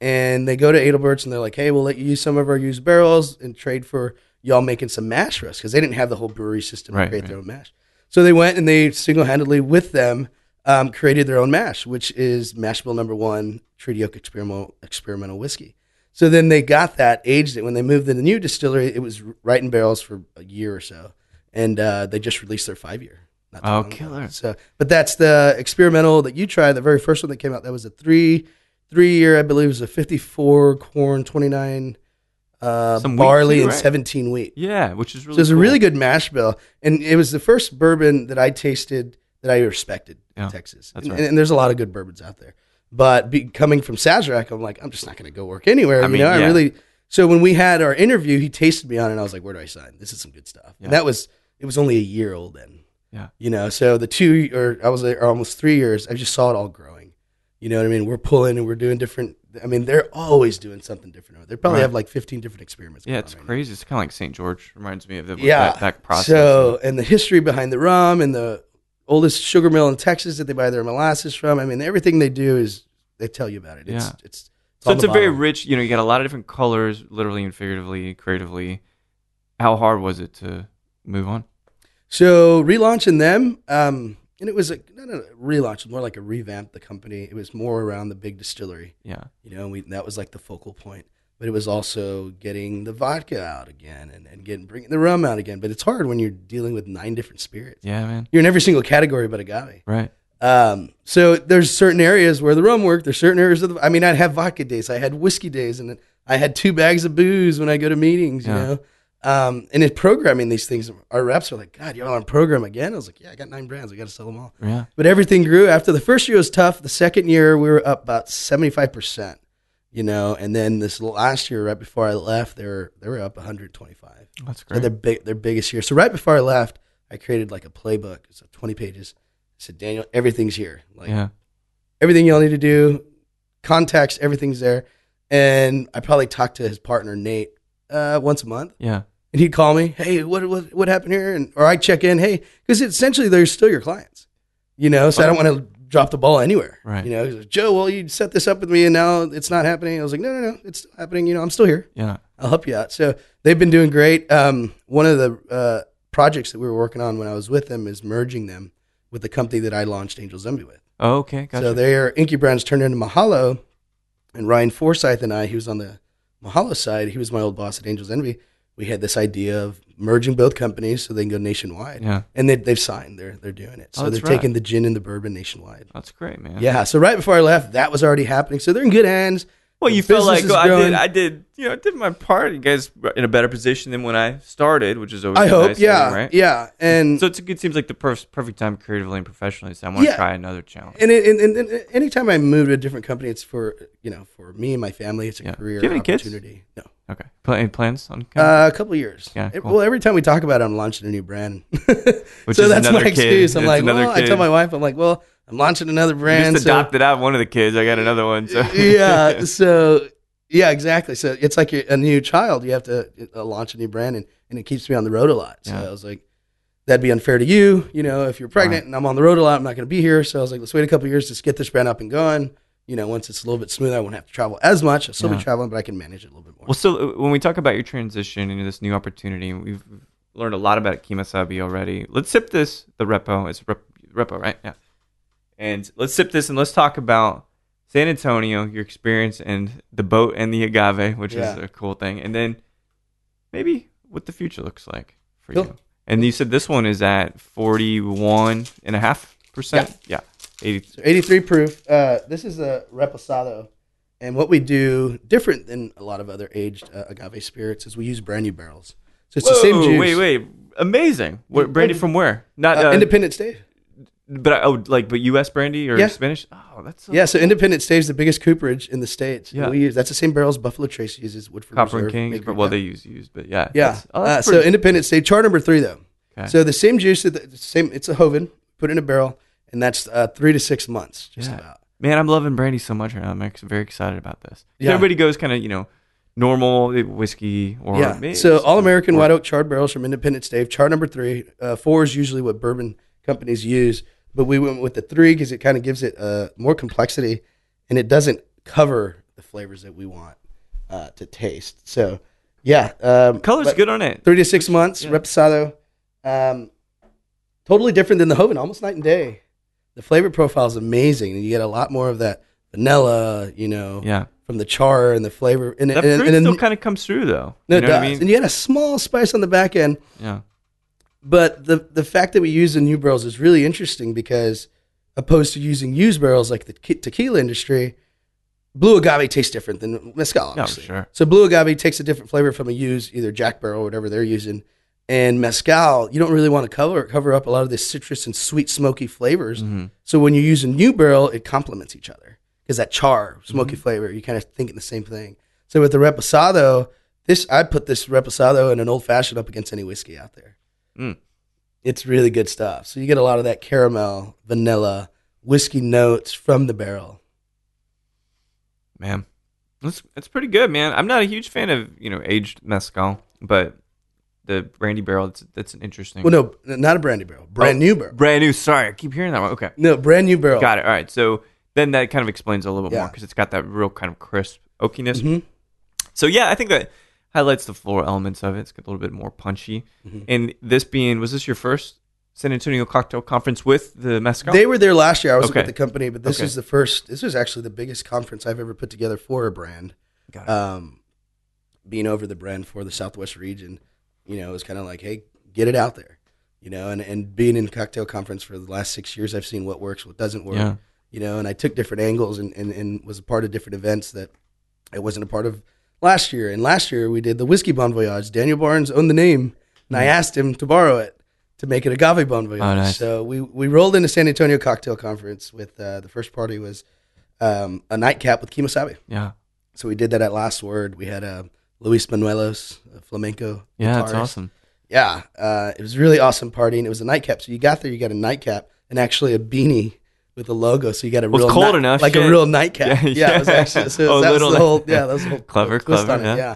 And they go to Adelbert's and they're like, hey, we'll let you use some of our used barrels and trade for y'all making some mash for us because they didn't have the whole brewery system Right, to create right. their own mash. So they went and they single handedly, with them, um, created their own mash, which is Mash Bill number one, Treaty Oak experimental, experimental whiskey. So then they got that, aged it. When they moved to the new distillery, it was right in barrels for a year or so. And uh, they just released their five year. not Oh, ago. killer. So, but that's the experimental that you tried. The very first one that came out, that was a three, three year, I believe, it was a fifty-four corn, twenty-nine uh, barley, too, and right? seventeen wheat. Yeah, which is really. so it's a cool. really good mash bill, and it was the first bourbon that I tasted that I respected Yeah, in Texas. that's and, right. and there's a lot of good bourbons out there, but be, coming from Sazerac, I'm like, I'm just not going to go work anywhere. I you mean, know, I really. So when we had our interview, he tasted me on it, and I was like, Where do I sign? This is some good stuff. Yeah. And that was it was only a year old then. Yeah. You know, so the two or I was there almost three years. I just saw it all growing. You know what I mean? We're pulling and we're doing different. I mean, they're always doing something different. They probably Right. have like 15 different experiments. Yeah, it's right now. crazy. It's kind of like St. George. Reminds me of the, Yeah. that, that process. So, and the history behind the rum and the oldest sugar mill in Texas that they buy their molasses from. I mean, everything they do is they tell you about it. It's, Yeah. it's, it's So it's a very rich. You know, you got a lot of different colors, literally and figuratively, creatively. How hard was it to move on? So relaunching them, um, and it was a not a relaunch, more like a revamp the company. It was more around the big distillery, Yeah, you know. We that was like the focal point, but it was also getting the vodka out again and, and getting bringing the rum out again. But it's hard when you're dealing with nine different spirits. yeah, man. You're in every single category but agave. Right. Um, so there's certain areas where the rum worked. There's certain areas of the. I mean, I'd have vodka days. I had whiskey days, and then I had two bags of booze when I go to meetings. You Yeah. know, um, and in programming these things, our reps are like, "God, y'all on program again?" I was like, "Yeah, I got nine brands. We got to sell them all." Yeah. But everything grew. After the first year was tough. The second year we were up about seventy five percent. You know, and then this last year, right before I left, they were they were up one hundred twenty five. That's So great. their big their biggest year. So right before I left, I created like a playbook. It's like twenty pages. I said, Daniel, everything's here. Like yeah. everything y'all need to do, contacts, everything's there. And I probably talked to his partner Nate uh, once a month, Yeah. And he'd call me, "Hey, what what what happened here?" And or I check in, "Hey," because essentially they're still your clients, you know. So I don't want to drop the ball anywhere, Right. You know, He's like, Joe, well, you set this up with me, and now it's not happening. I was like, no, no, no, it's happening. You know, I'm still here. Yeah. I'll help you out. So they've been doing great. Um, one of the uh, projects that we were working on when I was with them is merging them with the company that I launched Angels Envy with. Oh, okay. Gotcha. So their Inky Brands turned into Mahalo, and Ryan Forsyth and I, he was on the Mahalo side. He was my old boss at Angels Envy. We had this idea of merging both companies so they can go nationwide. yeah. And they, they've signed. They're they're doing it. Oh, so Oh, they're right. taking the gin and the bourbon nationwide. That's great, man. Yeah. So right before I left, that was already happening. So they're in good hands. Well, you business like is oh, I did. I did, you know, I did my part. You guys were in a better position than when I started, which is always I hope, nice yeah, thing, right? yeah, and So it's it seems like the perf- perfect time creatively and professionally. So I want to Yeah. try another challenge. and, it, and, and, and anytime I move to a different company, it's for you know for me and my family. It's a Yeah. career Do you have any kids? opportunity. No, Okay. Pl- any plans on? uh, a couple years. Yeah, cool. Well, every time we talk about it, I'm launching a new brand. Which so is that's my kid. excuse. I'm It's like, well, I kid. tell my wife, I'm like, well, I'm launching another brand. just so- adopted out one of the kids. I got another one. So yeah. So yeah, exactly. So it's like you're a new child. You have to uh, launch a new brand, and, and it keeps me on the road a lot. So Yeah. I was like, that'd be unfair to you. You know, if you're pregnant and I'm on the road a lot, I'm not going to be here. So I was like, let's wait a couple years to get this brand up and going. You know, once it's a little bit smoother, I won't have to travel as much. I'll still Yeah. be traveling, but I can manage it a little bit more. Well, so uh, when we talk about your transition into this new opportunity, we've learned a lot about Kimo Sabe already. Let's sip this, the repo. It's rep, repo, right? Yeah. And let's sip this and let's talk about San Antonio, your experience, and the boat and the agave, which Yeah. is a cool thing. And then maybe what the future looks like for Cool. you. And you said this one is at 41.5%? Yeah. 80, So 83 proof. Uh, this is a reposado. And what we do different than a lot of other aged uh, agave spirits is we use brand new barrels. So it's the same Whoa, juice. Wait, wait. Amazing. What, brandy from where? Not Uh, uh, Independent Stave. But oh, like, but U.S. brandy or Yeah. Spanish? Oh, that's so Yeah, so Independent Stave's the biggest cooperage in the states. Yeah. we use that's the same barrels Buffalo Trace uses. Woodford Copper and Reserve, Kings. Maker- but- well, yeah. they use used, but yeah, yeah. That's, oh, uh, so pretty- Independent Stave, char number three though. Okay. So the same juice, that the the same. It's a Joven. Put in a barrel, and that's uh, three to six months, just Yeah. about. man, I'm loving brandy so much right now. I'm ex- very excited about this. 'Cause Yeah. Everybody goes kind of you know normal eh, whiskey or yeah. maybe So all American white oak charred barrels from Independent Stave. Char number three. Uh, four is usually what bourbon companies use, but we went with the three because it kind of gives it uh, more complexity, and it doesn't cover the flavors that we want uh, to taste. So yeah, um, Color's good on it. three to six months, Yeah. reposado. Um, totally different than the Joven, almost night and day. The flavor profile is amazing, and you get a lot more of that vanilla, you know, Yeah, from the char and the flavor. And, that and, fruit and, and, still kind of comes through though. no, you it does. what I mean? And you get a small spice on the back end. Yeah, But the the fact that we use the new barrels is really interesting because opposed to using used barrels like the tequila industry, blue agave tastes different than mezcal. Obviously. sure. So blue agave takes a different flavor from a used either Jack Barrel or whatever they're using. And mezcal, you don't really want to cover cover up a lot of the citrus and sweet smoky flavors. Mm-hmm. So when you use a new barrel, it complements each other because that char, smoky Mm-hmm. flavor, you kind of thinking the same thing. So with the reposado, this I put this reposado in an old fashioned up against any whiskey out there. Mm. It's really good stuff. So you get a lot of that caramel, vanilla, whiskey notes from the barrel. man, that's that's pretty good, man. I'm not a huge fan of you know aged mezcal, but the brandy barrel that's that's an interesting. Well, no, not a brandy barrel, brand Oh. new barrel. brand new. Sorry, I keep hearing that one. Okay, No, brand new barrel. got it. All right, so then that kind of explains a little bit more because it's got that real kind of crisp oakiness. Mhm. So yeah, I think that highlights the floral elements of it. It's a little bit more punchy. Mm-hmm. And this being, was this your first San Antonio cocktail conference with the mezcal? They were there last year. I was Okay. with the company, but this Okay. is the first. This was actually the biggest conference I've ever put together for a brand. Um, being over the brand for the Southwest region, you know, it was kind of like, hey, get it out there, you know. And and being in cocktail conference for the last six years, I've seen what works, what doesn't work, Yeah. you know. And I took different angles and, and and was a part of different events that I wasn't a part of last year. And last year we did the whiskey bon voyage. Daniel Barnes owned the name, and I asked him to borrow it to make it agave bon voyage. Mm. Oh, nice. So we we rolled into San Antonio Cocktail Conference with uh, the first party was um, a nightcap with Kimo Sabe. yeah. So we did that at Last Word. We had uh, Luis Manuelos, a flamenco. Yeah, that's awesome. Yeah, uh, it was really awesome party, and it was a nightcap. So you got there, you got a nightcap, and actually a beanie with a logo. So you got a real cold night- enough, like shit. a real nightcap. Yeah, Yeah, it was actually so Oh, that was little the whole yeah, that was the whole Clever, twist clever, on it. yeah. Yeah.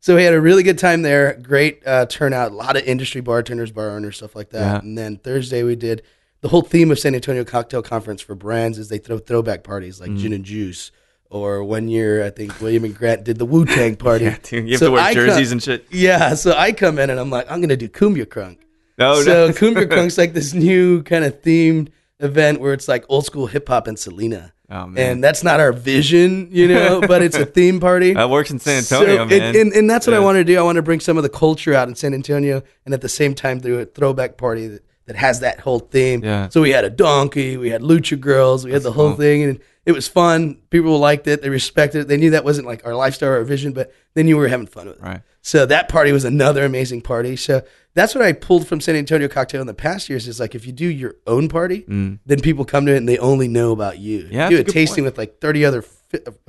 So we had a really good time there. Great uh, turnout. A lot of industry bartenders, bar owners, stuff like that. Yeah. And then Thursday we did the whole theme of San Antonio Cocktail Conference for brands is they throw throwback parties Mm. like gin and juice. Or one year, I think William and Grant did the Wu Tang party. Yeah, dude, you have So to wear I jerseys come- and shit. Yeah, so I come in and I'm like, I'm gonna do Cumbia Crunk. No, so no. Cumbia Crunk's like this new kind of themed event where it's like old school hip hop and Selena. Oh. And that's not our vision, you know, but it's a theme party. that works in San Antonio, So man. and, and that's what I Yeah. want to do. I want to bring some of the culture out in San Antonio and at the same time do a throwback party that, that has that whole theme. Yeah. So we had a donkey, we had lucha girls, we had the whole cool. thing, and it was fun. People liked it, they respected it. They knew that wasn't like our lifestyle or our vision, but they knew we were having fun with it. Right. So that party was another amazing party. So that's what I pulled from San Antonio Cocktail in the past years. Is like if you do your own party, then people come to it and they only know about you. Mm. Yeah, you do a a tasting point. with like thirty other,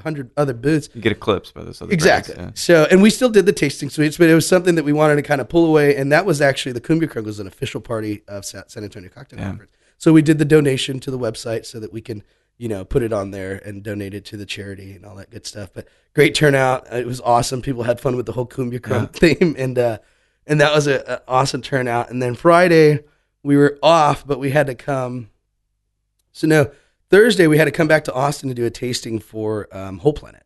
hundred other booths. You get eclipsed by this other Exactly. brands, So, and we still did the tasting suites, but it was something that we wanted to kind of pull away, and that was actually the Cumbia Crunk was an official party of San Antonio Cocktail Yeah. Conference. So we did the donation to the website so that we can, you know, put it on there and donate it to the charity and all that good stuff. But great turnout. It was awesome. People had fun with the whole Cumbia Crunk theme, and uh, and that was a, a awesome turnout. And then Friday we were off, but we had to come. So no, Thursday we had to come back to Austin to do a tasting for um, Whole Planet,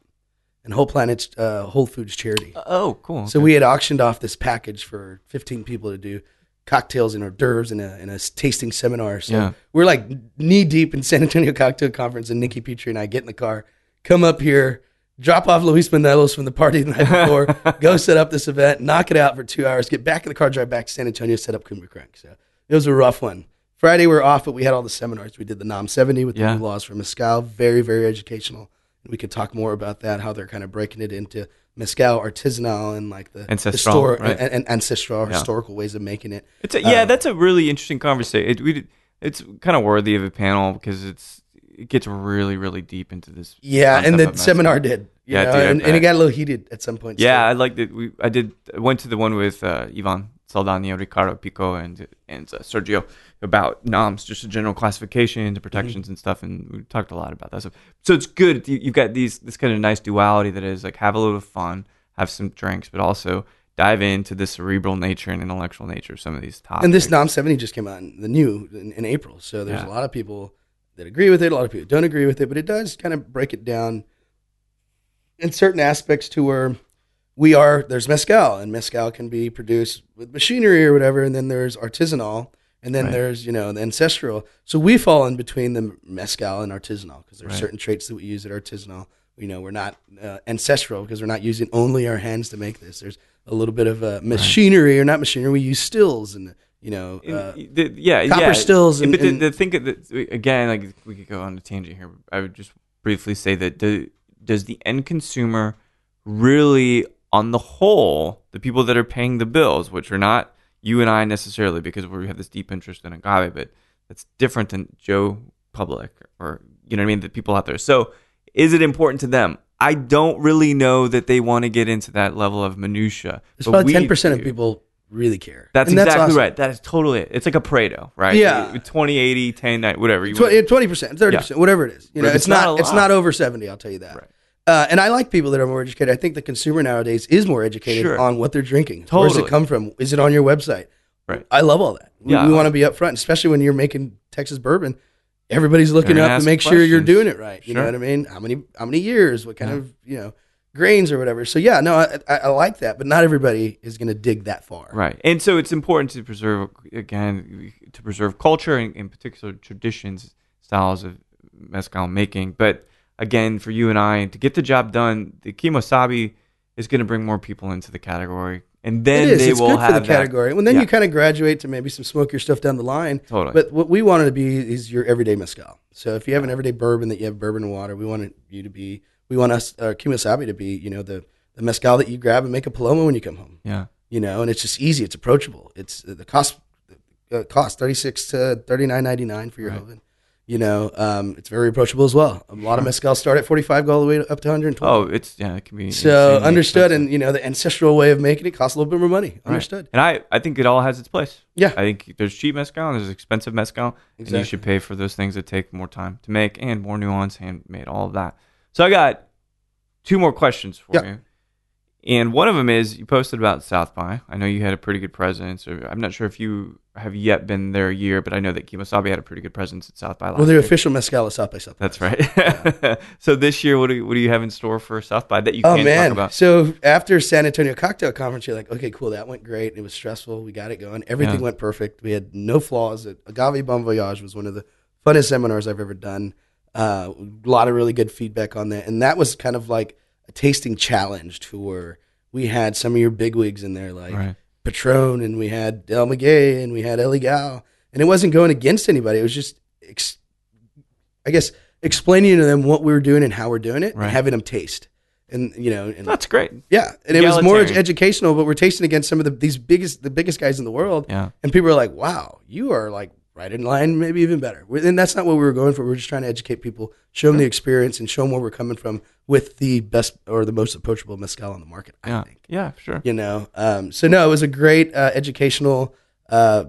and Whole Planet's uh, Whole Foods charity. Oh, cool. So Okay. we had auctioned off this package for 15 people to do cocktails and hors d'oeuvres in a, in a tasting seminar. So Yeah. we're like knee deep in San Antonio Cocktail Conference, and Nikki Petrie and I get in the car, come up here, drop off Luis Manelos from the party the night before, go set up this event, knock it out for two hours, get back in the car, drive back to San Antonio, set up Cumbia Crunk. So it was a rough one. Friday we are off, but we had all the seminars. We did the NOM 70 with Yeah. the new laws for Mescal, very, very educational. We could talk more about that, how they're kind of breaking it into Mescal artisanal and like the Ancestral, histor- right. and, and ancestral Yeah. historical ways of making it. It's a, yeah, Um, that's a really interesting conversation. It, we it's kind of worthy of a panel because it's it gets really really deep into this. Yeah, and the seminar did. you Yeah, know, dude, and, and it got a little heated at some point. Yeah, I liked it. We I did I went to the one with uh, Ivan Saldana, Ricardo Pico, and and uh, Sergio about noms, just a general classification, the protections Mm-hmm. and stuff, and we talked a lot about that. So so it's good. You, you've got these this kind of nice duality that is like have a little fun, have some drinks, but also dive into the cerebral nature and intellectual nature of some of these topics. and this NOM 70 just came out, in the new in, in April. So there's Yeah. a lot of people that agree with it, a lot of people don't agree with it, but it does kind of break it down in certain aspects to where we are there's mezcal and mezcal can be produced with machinery or whatever and then there's artisanal and then Right. there's you know the ancestral. So we fall in between the mezcal and artisanal because there's Right. certain traits that we use at artisanal. You know we're not uh, ancestral because we're not using only our hands to make this. There's a little bit of uh, machinery or not machinery we use stills and you know In- uh, the- yeah, copper yeah. stills and- but the, the thing that again, like we could go on a tangent here. I would just briefly say that the, does the end consumer really, on the whole, the people that are paying the bills, which are not you and I necessarily, because we have this deep interest in agave, but that's different than Joe Public or you know what I mean, the people out there. So, is it important to them? I don't really know that they want to get into that level of minutia. but probably we 10% of people really care That's And exactly awesome. right. That is totally it. It's like a Pareto, right? Yeah. 20, 80, 10, 9, whatever. You Twenty percent, thirty percent, whatever it is. You know, But it's, it's not not, a it's lot. not over seventy. I'll tell you that. Right. Uh, and I like people that are more educated. I think the consumer nowadays is more educated Sure. on what they're drinking. Where does it Totally. come from? Is it on your website? Right. I love all that. We, Yeah. we want to be upfront, especially when you're making Texas bourbon. Everybody's looking gonna up to ask make sure you're questions. doing it right. You know Sure. what I mean? How many how many years? What kind Yeah. of you know grains or whatever? So yeah, no, I, I, I like that, but not everybody is going to dig that far. Right. And so it's important to preserve, again, to preserve culture and in particular traditions, styles of mezcal making. But again, for you and I, to get the job done, the Kimo Sabe is going to bring more people into the category. And then it is. they It's will good have for the that- category. Well, then Yeah. you kind of graduate to maybe some smokier stuff down the line. Totally. But what we wanted to be is your everyday mezcal. So if you have an everyday bourbon that you have bourbon and water, we want you to be. We want us, uh, Kimo Sabe, to be. You know the the mezcal that you grab and make a paloma when you come home. yeah. You know, and it's just easy. It's approachable. It's the cost uh, cost thirty six to thirty nine ninety nine for your Right. oven. You know, um, it's very approachable as well. A lot of mezcal start at forty five, go all the way up to hundred and twenty. Oh, it's, yeah, it can be. so understood, expensive. and you know the ancestral way of making it costs a little bit more money. Right. Understood. And I, I think it all has its place. Yeah. I think there's cheap mezcal and there's expensive mezcal, and you should pay for those things that take more time to make and more nuance, handmade, all of that. So I got two more questions for Yeah. you. And one of them is you posted about South by. I know you had a pretty good presence. Or I'm not sure if you have yet been there a year, but I know that Kimo Sabe had a pretty good presence at South by last Well, the year. official mezcal is South by South. That's right. so this year, what do you, what do you have in store for South by that you Oh can man! talk about? So after San Antonio Cocktail Conference, you're like, okay, cool, that went great. It was stressful. We got it going. Everything Yeah. went perfect. We had no flaws. Agave Bon Voyage was one of the funnest seminars I've ever done. Uh, a lot of really good feedback on that, and that was kind of like a tasting challenge to where we had some of your bigwigs in there, like Right. Patron, and we had Del Maguey, and we had Ilegal, and it wasn't going against anybody. It was just, ex- I guess, explaining to them what we were doing and how we're doing it, Right. and having them taste. And you know, and That's great. yeah, and it was more educational. But we're tasting against some of the these biggest, the biggest guys in the world, Yeah. and people are like, "Wow, you are like right in line, maybe even better." And that's not what we were going for. We are just trying to educate people, show them the experience, and show them where we're coming from with the best or the most approachable mezcal on the market. I Yeah. think Yeah, sure. you know. Um, so no, it was a great uh, educational uh,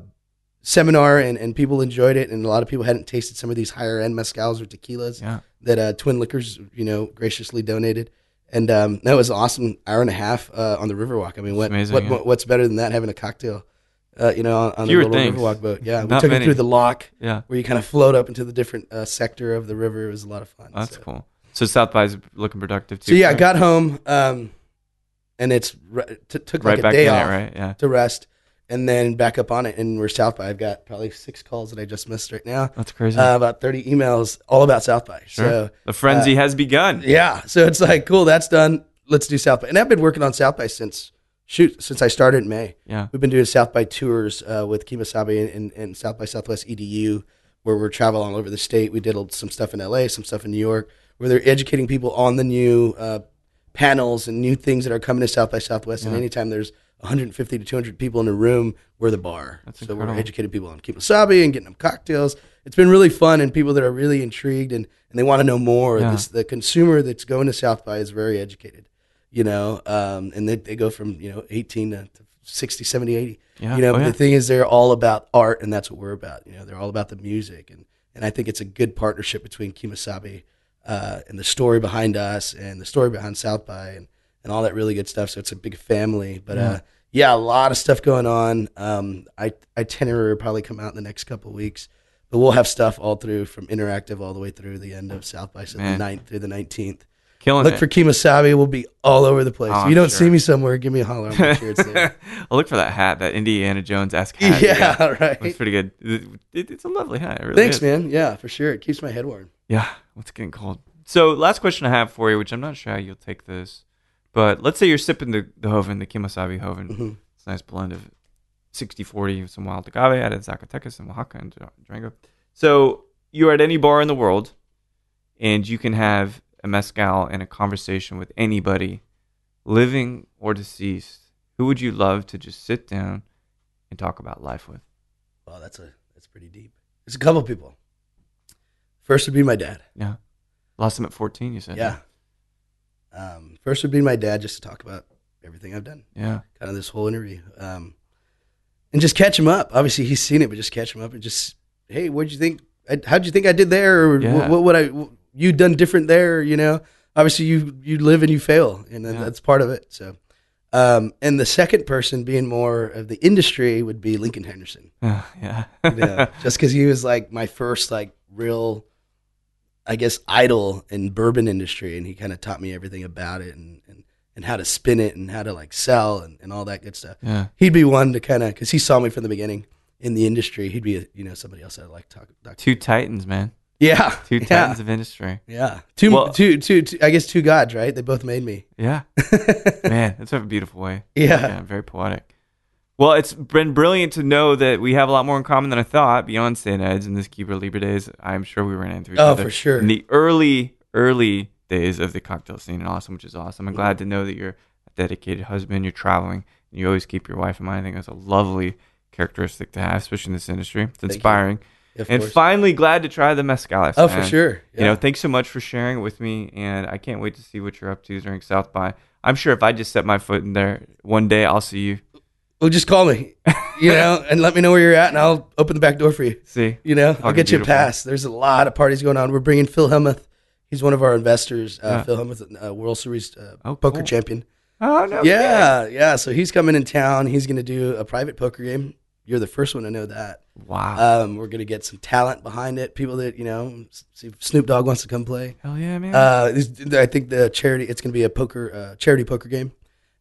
seminar, and, and people enjoyed it, and a lot of people hadn't tasted some of these higher end mezcals or tequilas Yeah. that uh, Twin Liquors, you know, graciously donated. And um, that was an awesome hour and a half uh, on the Riverwalk. I mean, what, amazing, what, yeah. what what's better than that? Having a cocktail, uh, you know, on, on the little things. Riverwalk boat. Yeah, we Not took many. it through the lock Yeah. where you kind of float up into the different uh, sector of the river. It was a lot of fun. That's so. cool. So South by is looking productive too. So yeah, I got home, um, and it's re- t- took like right a day off it, right? Yeah. to rest, and then back up on it. And we're South by. I've got probably six calls that I just missed right now. That's crazy. Uh, about thirty emails, all about South by. sure. So the frenzy has begun. yeah, so it's like cool. That's done. Let's do South by, and I've been working on South by since shoot since I started in May. Yeah. We've been doing South by tours uh, with Kimo Sabe and, and, and South by Southwest EDU, where we're traveling all over the state. We did some stuff in LA, some stuff in New York, where they're educating people on the new uh, panels and new things that are coming to South by Southwest. And anytime there's 150 to 200 people in a room, we're the bar. That's so incredible. we're educating people on Kimo Sabe and getting them cocktails. It's been really fun, and people that are really intrigued and, and they want to know more. Yeah. This, the consumer that's going to South by is very educated you know, um, and they, they go from, you know, 18 to, to 60, 70, 80. Yeah. You know, Oh, but yeah. the thing is, they're all about art, and that's what we're about. You know, they're all about the music. And, and I think it's a good partnership between Kimo Sabe uh, and the story behind us and the story behind South by and, and all that really good stuff. So it's a big family. But uh, yeah, a lot of stuff going on. Um, I, itinerary will probably come out in the next couple of weeks. But we'll have stuff all through from interactive all the way through the end of South by, so the Man. 9th through the 19th. Killing Look it. for Kimo Sabe. We'll be all over the place. Oh, if I'm you don't sure. see me somewhere, give me a holler. I'm sure it's there. I'll look for that hat, that Indiana Jones esque hat. yeah, got. right. It's pretty good. It- it- it's a lovely hat. Really Thanks, is. man. Yeah, for sure. It keeps my head warm. Yeah, it's getting cold. So, last question I have for you, which I'm not sure how you'll take this, but let's say you're sipping the, the Joven, the Kimasabi Joven. Mhm. It's a nice blend of 60 40 with some wild agave out of Zacatecas and Oaxaca and Durango. So, you're at any bar in the world and you can have a mezcal and a conversation with anybody, living or deceased. Who would you love to just sit down and talk about life with? Wow, that's a that's pretty deep. It's a couple people. First would be my dad. Yeah. Lost him at 14, you said. Yeah. Um, first would be my dad, just to talk about everything I've done, Yeah. kind of this whole interview, um, and just catch him up. Obviously, he's seen it, but just catch him up and just, hey, what'd you think? I- How'd you think I did there? Or Yeah. what, what would I what you done different there? You know, obviously you you live and you fail, and Yeah. that's part of it. So, um, and the second person being more of the industry would be Lincoln Henderson. yeah. You know, just because he was like my first like real, I guess, idol in bourbon industry, and he kind of taught me everything about it and, and and how to spin it and how to like sell and, and all that good stuff. yeah. He'd be one to kind of because he saw me from the beginning in the industry. He'd be you know somebody else I'd like to talk. talk to. Two titans, man. Yeah, Two yeah, of industry. yeah. Two, Well- two, two, two. I guess two gods, right? They both made me. Yeah. Man, that's a beautiful way. Yeah. very poetic. Well, it's been brilliant to know that we have a lot more in common than I thought beyond St. Ed's and this Cuba Libre days. I'm sure we ran into each Oh, other. for sure. In the early, early days of the cocktail scene in Austin, which is awesome. I'm glad to know that you're a dedicated husband, you're traveling, and you always keep your wife in mind. I think that's a lovely characteristic to have, especially in this industry. It's you. inspiring. Of And course. finally, glad to try the mezcal. oh, for man. sure. You know, thanks so much for sharing it with me, and I can't wait to see what you're up to during South by. I'm sure if I just set my foot in there one day, I'll see you. well, just call me, you know, and let me know where you're at, and I'll open the back door for you. See, You know, I'll get you a pass. There's a lot of parties going on. We're bringing Phil Hellmuth. He's one of our investors. Uh, Yeah. Phil Hellmuth, uh, World Series uh, Oh, poker cool. champion. oh no, yeah, yeah. So he's coming in town. He's going to do a private poker game. You're the first one to know that. wow, Um, we're going to get some talent behind it. People that you know, see if Snoop Dogg wants to come play. hell yeah, man. Uh, this- I think the charity. It's going to be a poker uh, charity poker game.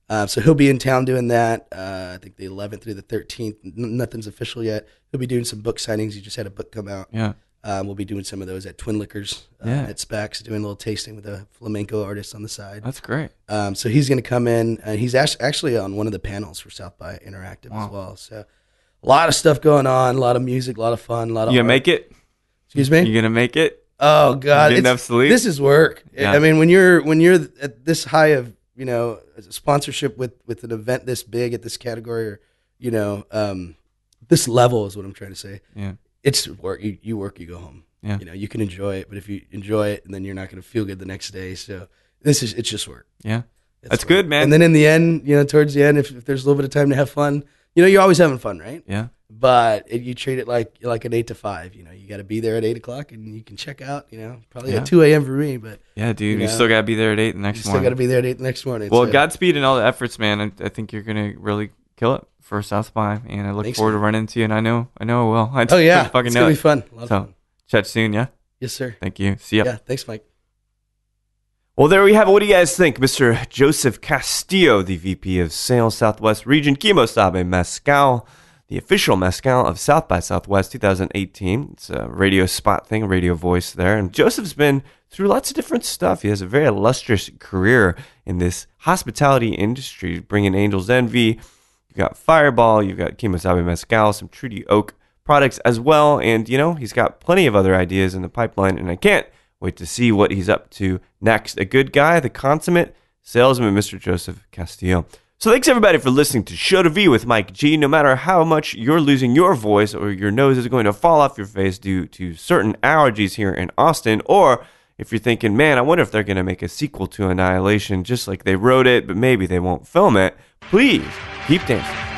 Uh, so he'll be in town doing that. Uh, I think the 11th through the 13th. N- nothing's official yet. He'll be doing some book signings. He just had a book come out. yeah, Um, we'll be doing some of those at Twin Liquors uh, Yeah. at Specs, doing a little tasting with a flamenco artist on the side. that's great. Um, so he's going to come in, and he's act- actually on one of the panels for South by Interactive Wow. as well. So a lot of stuff going on, a lot of music, a lot of fun, a lot of. You gonna art. make it? Excuse me. You gonna make it? Oh God, getting enough sleep? This is work. Yeah. I mean, when you're when you're at this high of you know sponsorship with with an event this big at this category or you know um, this level is what I'm trying to say. Yeah. It's work. You, you work, you go home. Yeah. You know, you can enjoy it, but if you enjoy it, then you're not going to feel good the next day. So this is it's just work. Yeah. It's That's work. good, man. And then in the end, you know, towards the end, if, if there's a little bit of time to have fun, you know, you're always having fun, right? Yeah. but it, you treat it like like an eight to five. You know, you got to be there at eight o'clock, and you can check out. You know, probably Yeah. at two a.m. for me, but Yeah, dude. You, know, still gotta be there at eight the you next still morning. got to be there at eight the next morning. Well, so- Godspeed and all the efforts, man. I, I think you're gonna really kill it for South by, and I look Thanks, forward man. to running into you. And I know, I know I will. I Oh yeah, fucking it's know gonna it. be fun. Of So, fun. chat soon. Yeah. Yes, sir. Thank you. See ya. Yeah, thanks, Mike. Well, there we have it. What do you guys think? Mr. Joseph Castillo, the VP of Sales Southwest Region, Kimo Sabe Mescal, the official Mescal of South by Southwest 2018. It's a radio spot thing, radio voice there. And Joseph's been through lots of different stuff. He has a very illustrious career in this hospitality industry, bringing Angels Envy. You've got Fireball, you've got Kimo Sabe Mescal, some Treaty Oak products as well. And, you know, he's got plenty of other ideas in the pipeline. And I can't wait to see what he's up to next. A good guy, the consummate salesman, Mr. Joseph Castillo. So thanks everybody for listening to Show to V with Mike G. No matter how much you're losing your voice or your nose is going to fall off your face due to certain allergies here in Austin, or if you're thinking, man, I wonder if they're going to make a sequel to Annihilation just like they wrote it, but maybe they won't film it, please keep dancing.